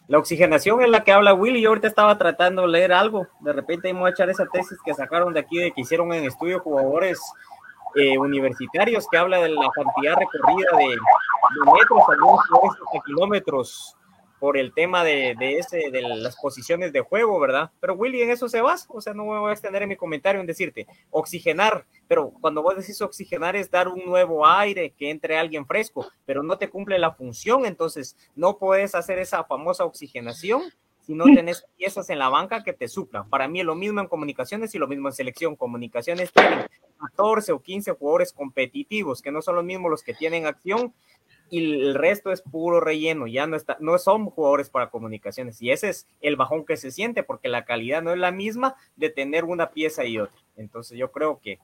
La oxigenación es la que habla Willy. Yo ahorita estaba tratando de leer algo. De repente vamos a echar esa tesis que sacaron de aquí de que hicieron en estudio jugadores eh, universitarios que habla de la cantidad recorrida de, metros, algunos kilómetros por el tema de, ese, de las posiciones de juego, ¿verdad? Pero Willy, en eso se basa, o sea, no me voy a extender en mi comentario en decirte, oxigenar, pero cuando vos decís oxigenar es dar un nuevo aire, que entre alguien fresco, pero no te cumple la función, entonces no puedes hacer esa famosa oxigenación si no tenés piezas en la banca que te suplan. Para mí es lo mismo en comunicaciones y lo mismo en selección. Comunicaciones tienen 14 o 15 jugadores competitivos, que no son los mismos los que tienen acción y el resto es puro relleno, ya no está, no son jugadores para comunicaciones y ese es el bajón que se siente porque la calidad no es la misma de tener una pieza y otra. Entonces yo creo que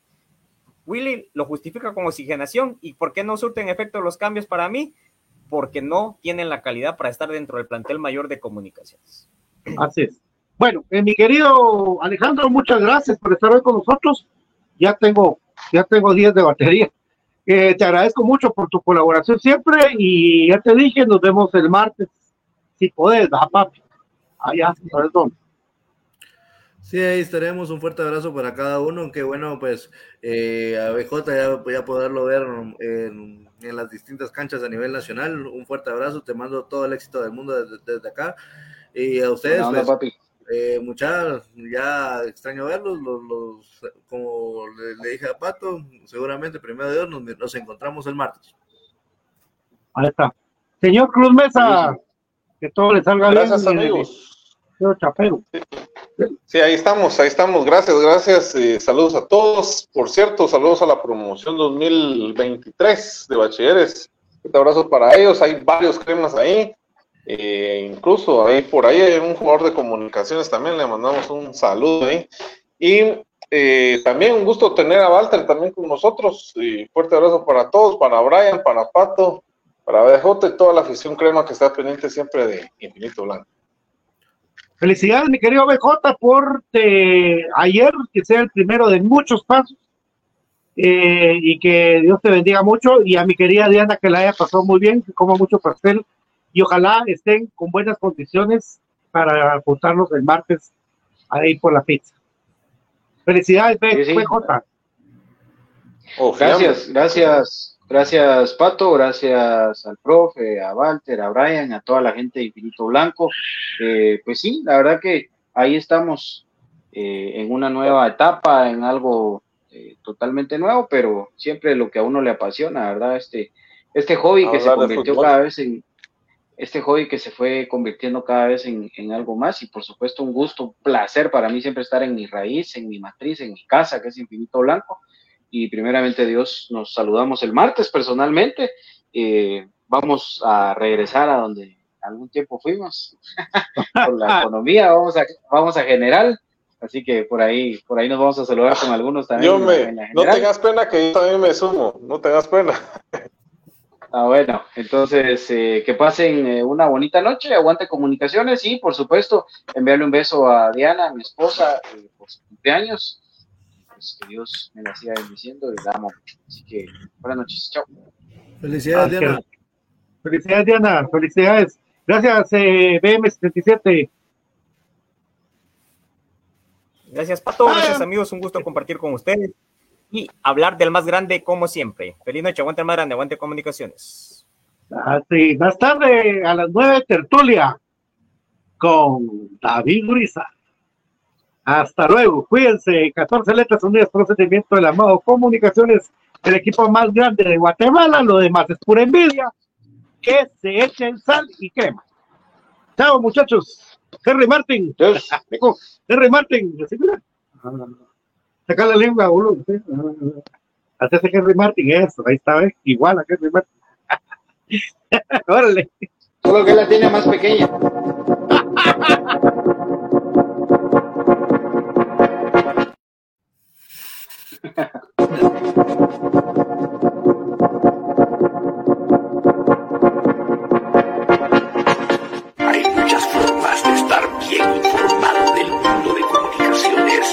Willy lo justifica con oxigenación y ¿por qué no surten efecto los cambios para mí? Porque no tienen la calidad para estar dentro del plantel mayor de comunicaciones. Así es. Bueno, eh, mi querido Alejandro, muchas gracias por estar hoy con nosotros ya tengo, ya tengo 10 de batería. Eh, te agradezco mucho por tu colaboración siempre y ya te dije, nos vemos el martes, si podés, ¿verdad, papi? Allá, ¿sabes dónde? Sí, ahí estaremos. Un fuerte abrazo para cada uno. Qué bueno, pues, eh, a BJ ya, ya poderlo ver en, en, las distintas canchas a nivel nacional. Un fuerte abrazo. Te mando todo el éxito del mundo desde, acá. Y a ustedes, pues, papi eh, muchachos, ya extraño verlos, los, como le, dije a Pato, seguramente primero de Dios nos, encontramos el martes. Ahí está. Señor Cruz Mesa, que todo le salga bien. Gracias, amigos. Chapero. Sí, ahí estamos, ahí estamos. Gracias, gracias. Eh, saludos a todos. Por cierto, saludos a la promoción 2023 de bachilleres. Un abrazo para ellos. Hay varios cremas ahí. Eh, incluso ahí por ahí hay un jugador de comunicaciones también, le mandamos un saludo. Y eh, también un gusto tener a Walter también con nosotros. Y fuerte abrazo para todos, para Brian, para Pato, para BJ y toda la afición crema que está pendiente siempre de Infinito Blanco. Felicidades, mi querido BJ, por eh, ayer, que sea el primero de muchos pasos. y que Dios te bendiga mucho. Y a mi querida Diana, que la haya pasado muy bien, que coma mucho pastel y ojalá estén con buenas condiciones para apuntarnos el martes a ir por la pizza. Felicidades, PJ. Oh, gracias, gracias, gracias Pato, gracias al profe, a Walter, a Brian, a toda la gente de Infinito Blanco. Eh, pues sí, la verdad que ahí estamos eh, en una nueva etapa, en algo eh, totalmente nuevo, pero siempre lo que a uno le apasiona, ¿verdad? Este, este hobby que se convirtió cada vez en, este hobby que se fue convirtiendo cada vez en, algo más y por supuesto un gusto, un placer para mí siempre estar en mi raíz, en mi matriz, en mi casa, que es Infinito Blanco. Y primeramente Dios, nos saludamos el martes personalmente. Eh, vamos a regresar a donde algún tiempo fuimos, con la economía, vamos a, vamos a general. Así que por ahí, por ahí nos vamos a saludar con algunos también. Yo me, no tengas pena que yo también me sumo, no tengas pena. Ah, bueno, entonces eh, que pasen eh, una bonita noche, aguante comunicaciones y por supuesto enviarle un beso a Diana, mi esposa, eh, por su cumpleaños. Pues que Dios me la siga bendiciendo y la amo. Así que buenas noches, chao. Felicidades, Diana. Felicidades, Diana. Felicidades. Gracias, BM77. Gracias, Pato. Gracias, amigos. Un gusto compartir con ustedes y hablar del más grande como siempre. Feliz noche, aguante el más grande, aguante comunicaciones. Así, más tarde a las nueve tertulia con David Brisa. Hasta luego, cuídense, 14 letras unidas por sentimiento del amado comunicaciones, el equipo más grande de Guatemala, lo demás es pura envidia. que se echen sal y crema. Chao, muchachos. Henry Martin. Henry Martin. Saca la lengua, boludo. Hace Henry Martin, eso. Ahí está, ¿ves? Igual a Henry Martin. Órale. Solo que la tiene más pequeña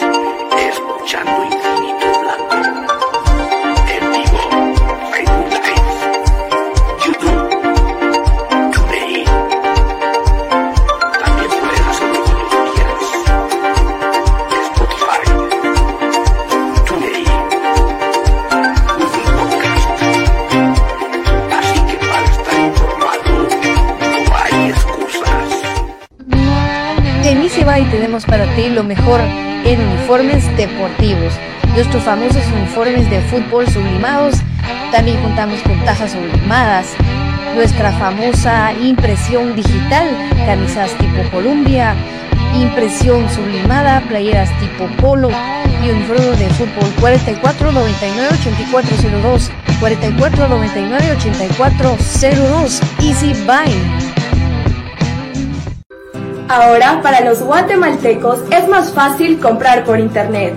escuchando infinito. Para ti lo mejor en uniformes deportivos. Nuestros famosos uniformes de fútbol sublimados. También contamos con tazas sublimadas. Nuestra famosa impresión digital, camisas tipo Columbia, impresión sublimada, playeras tipo polo y uniforme de fútbol 44 99 8402 44 99 8402 Easy Buy. Ahora, para los guatemaltecos es más fácil comprar por Internet.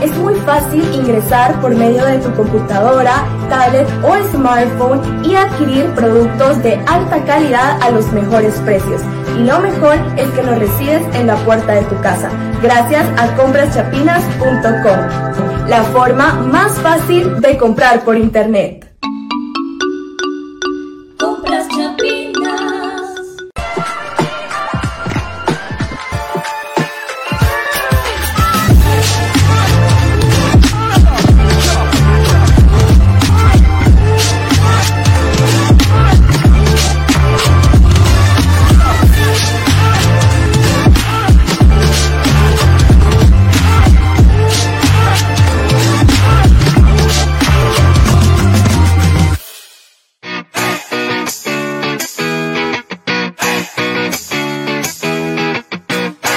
Es muy fácil ingresar por medio de tu computadora, tablet o smartphone y adquirir productos de alta calidad a los mejores precios. Y lo mejor es que los recibes en la puerta de tu casa, gracias a compraschapinas.com, la forma más fácil de comprar por Internet.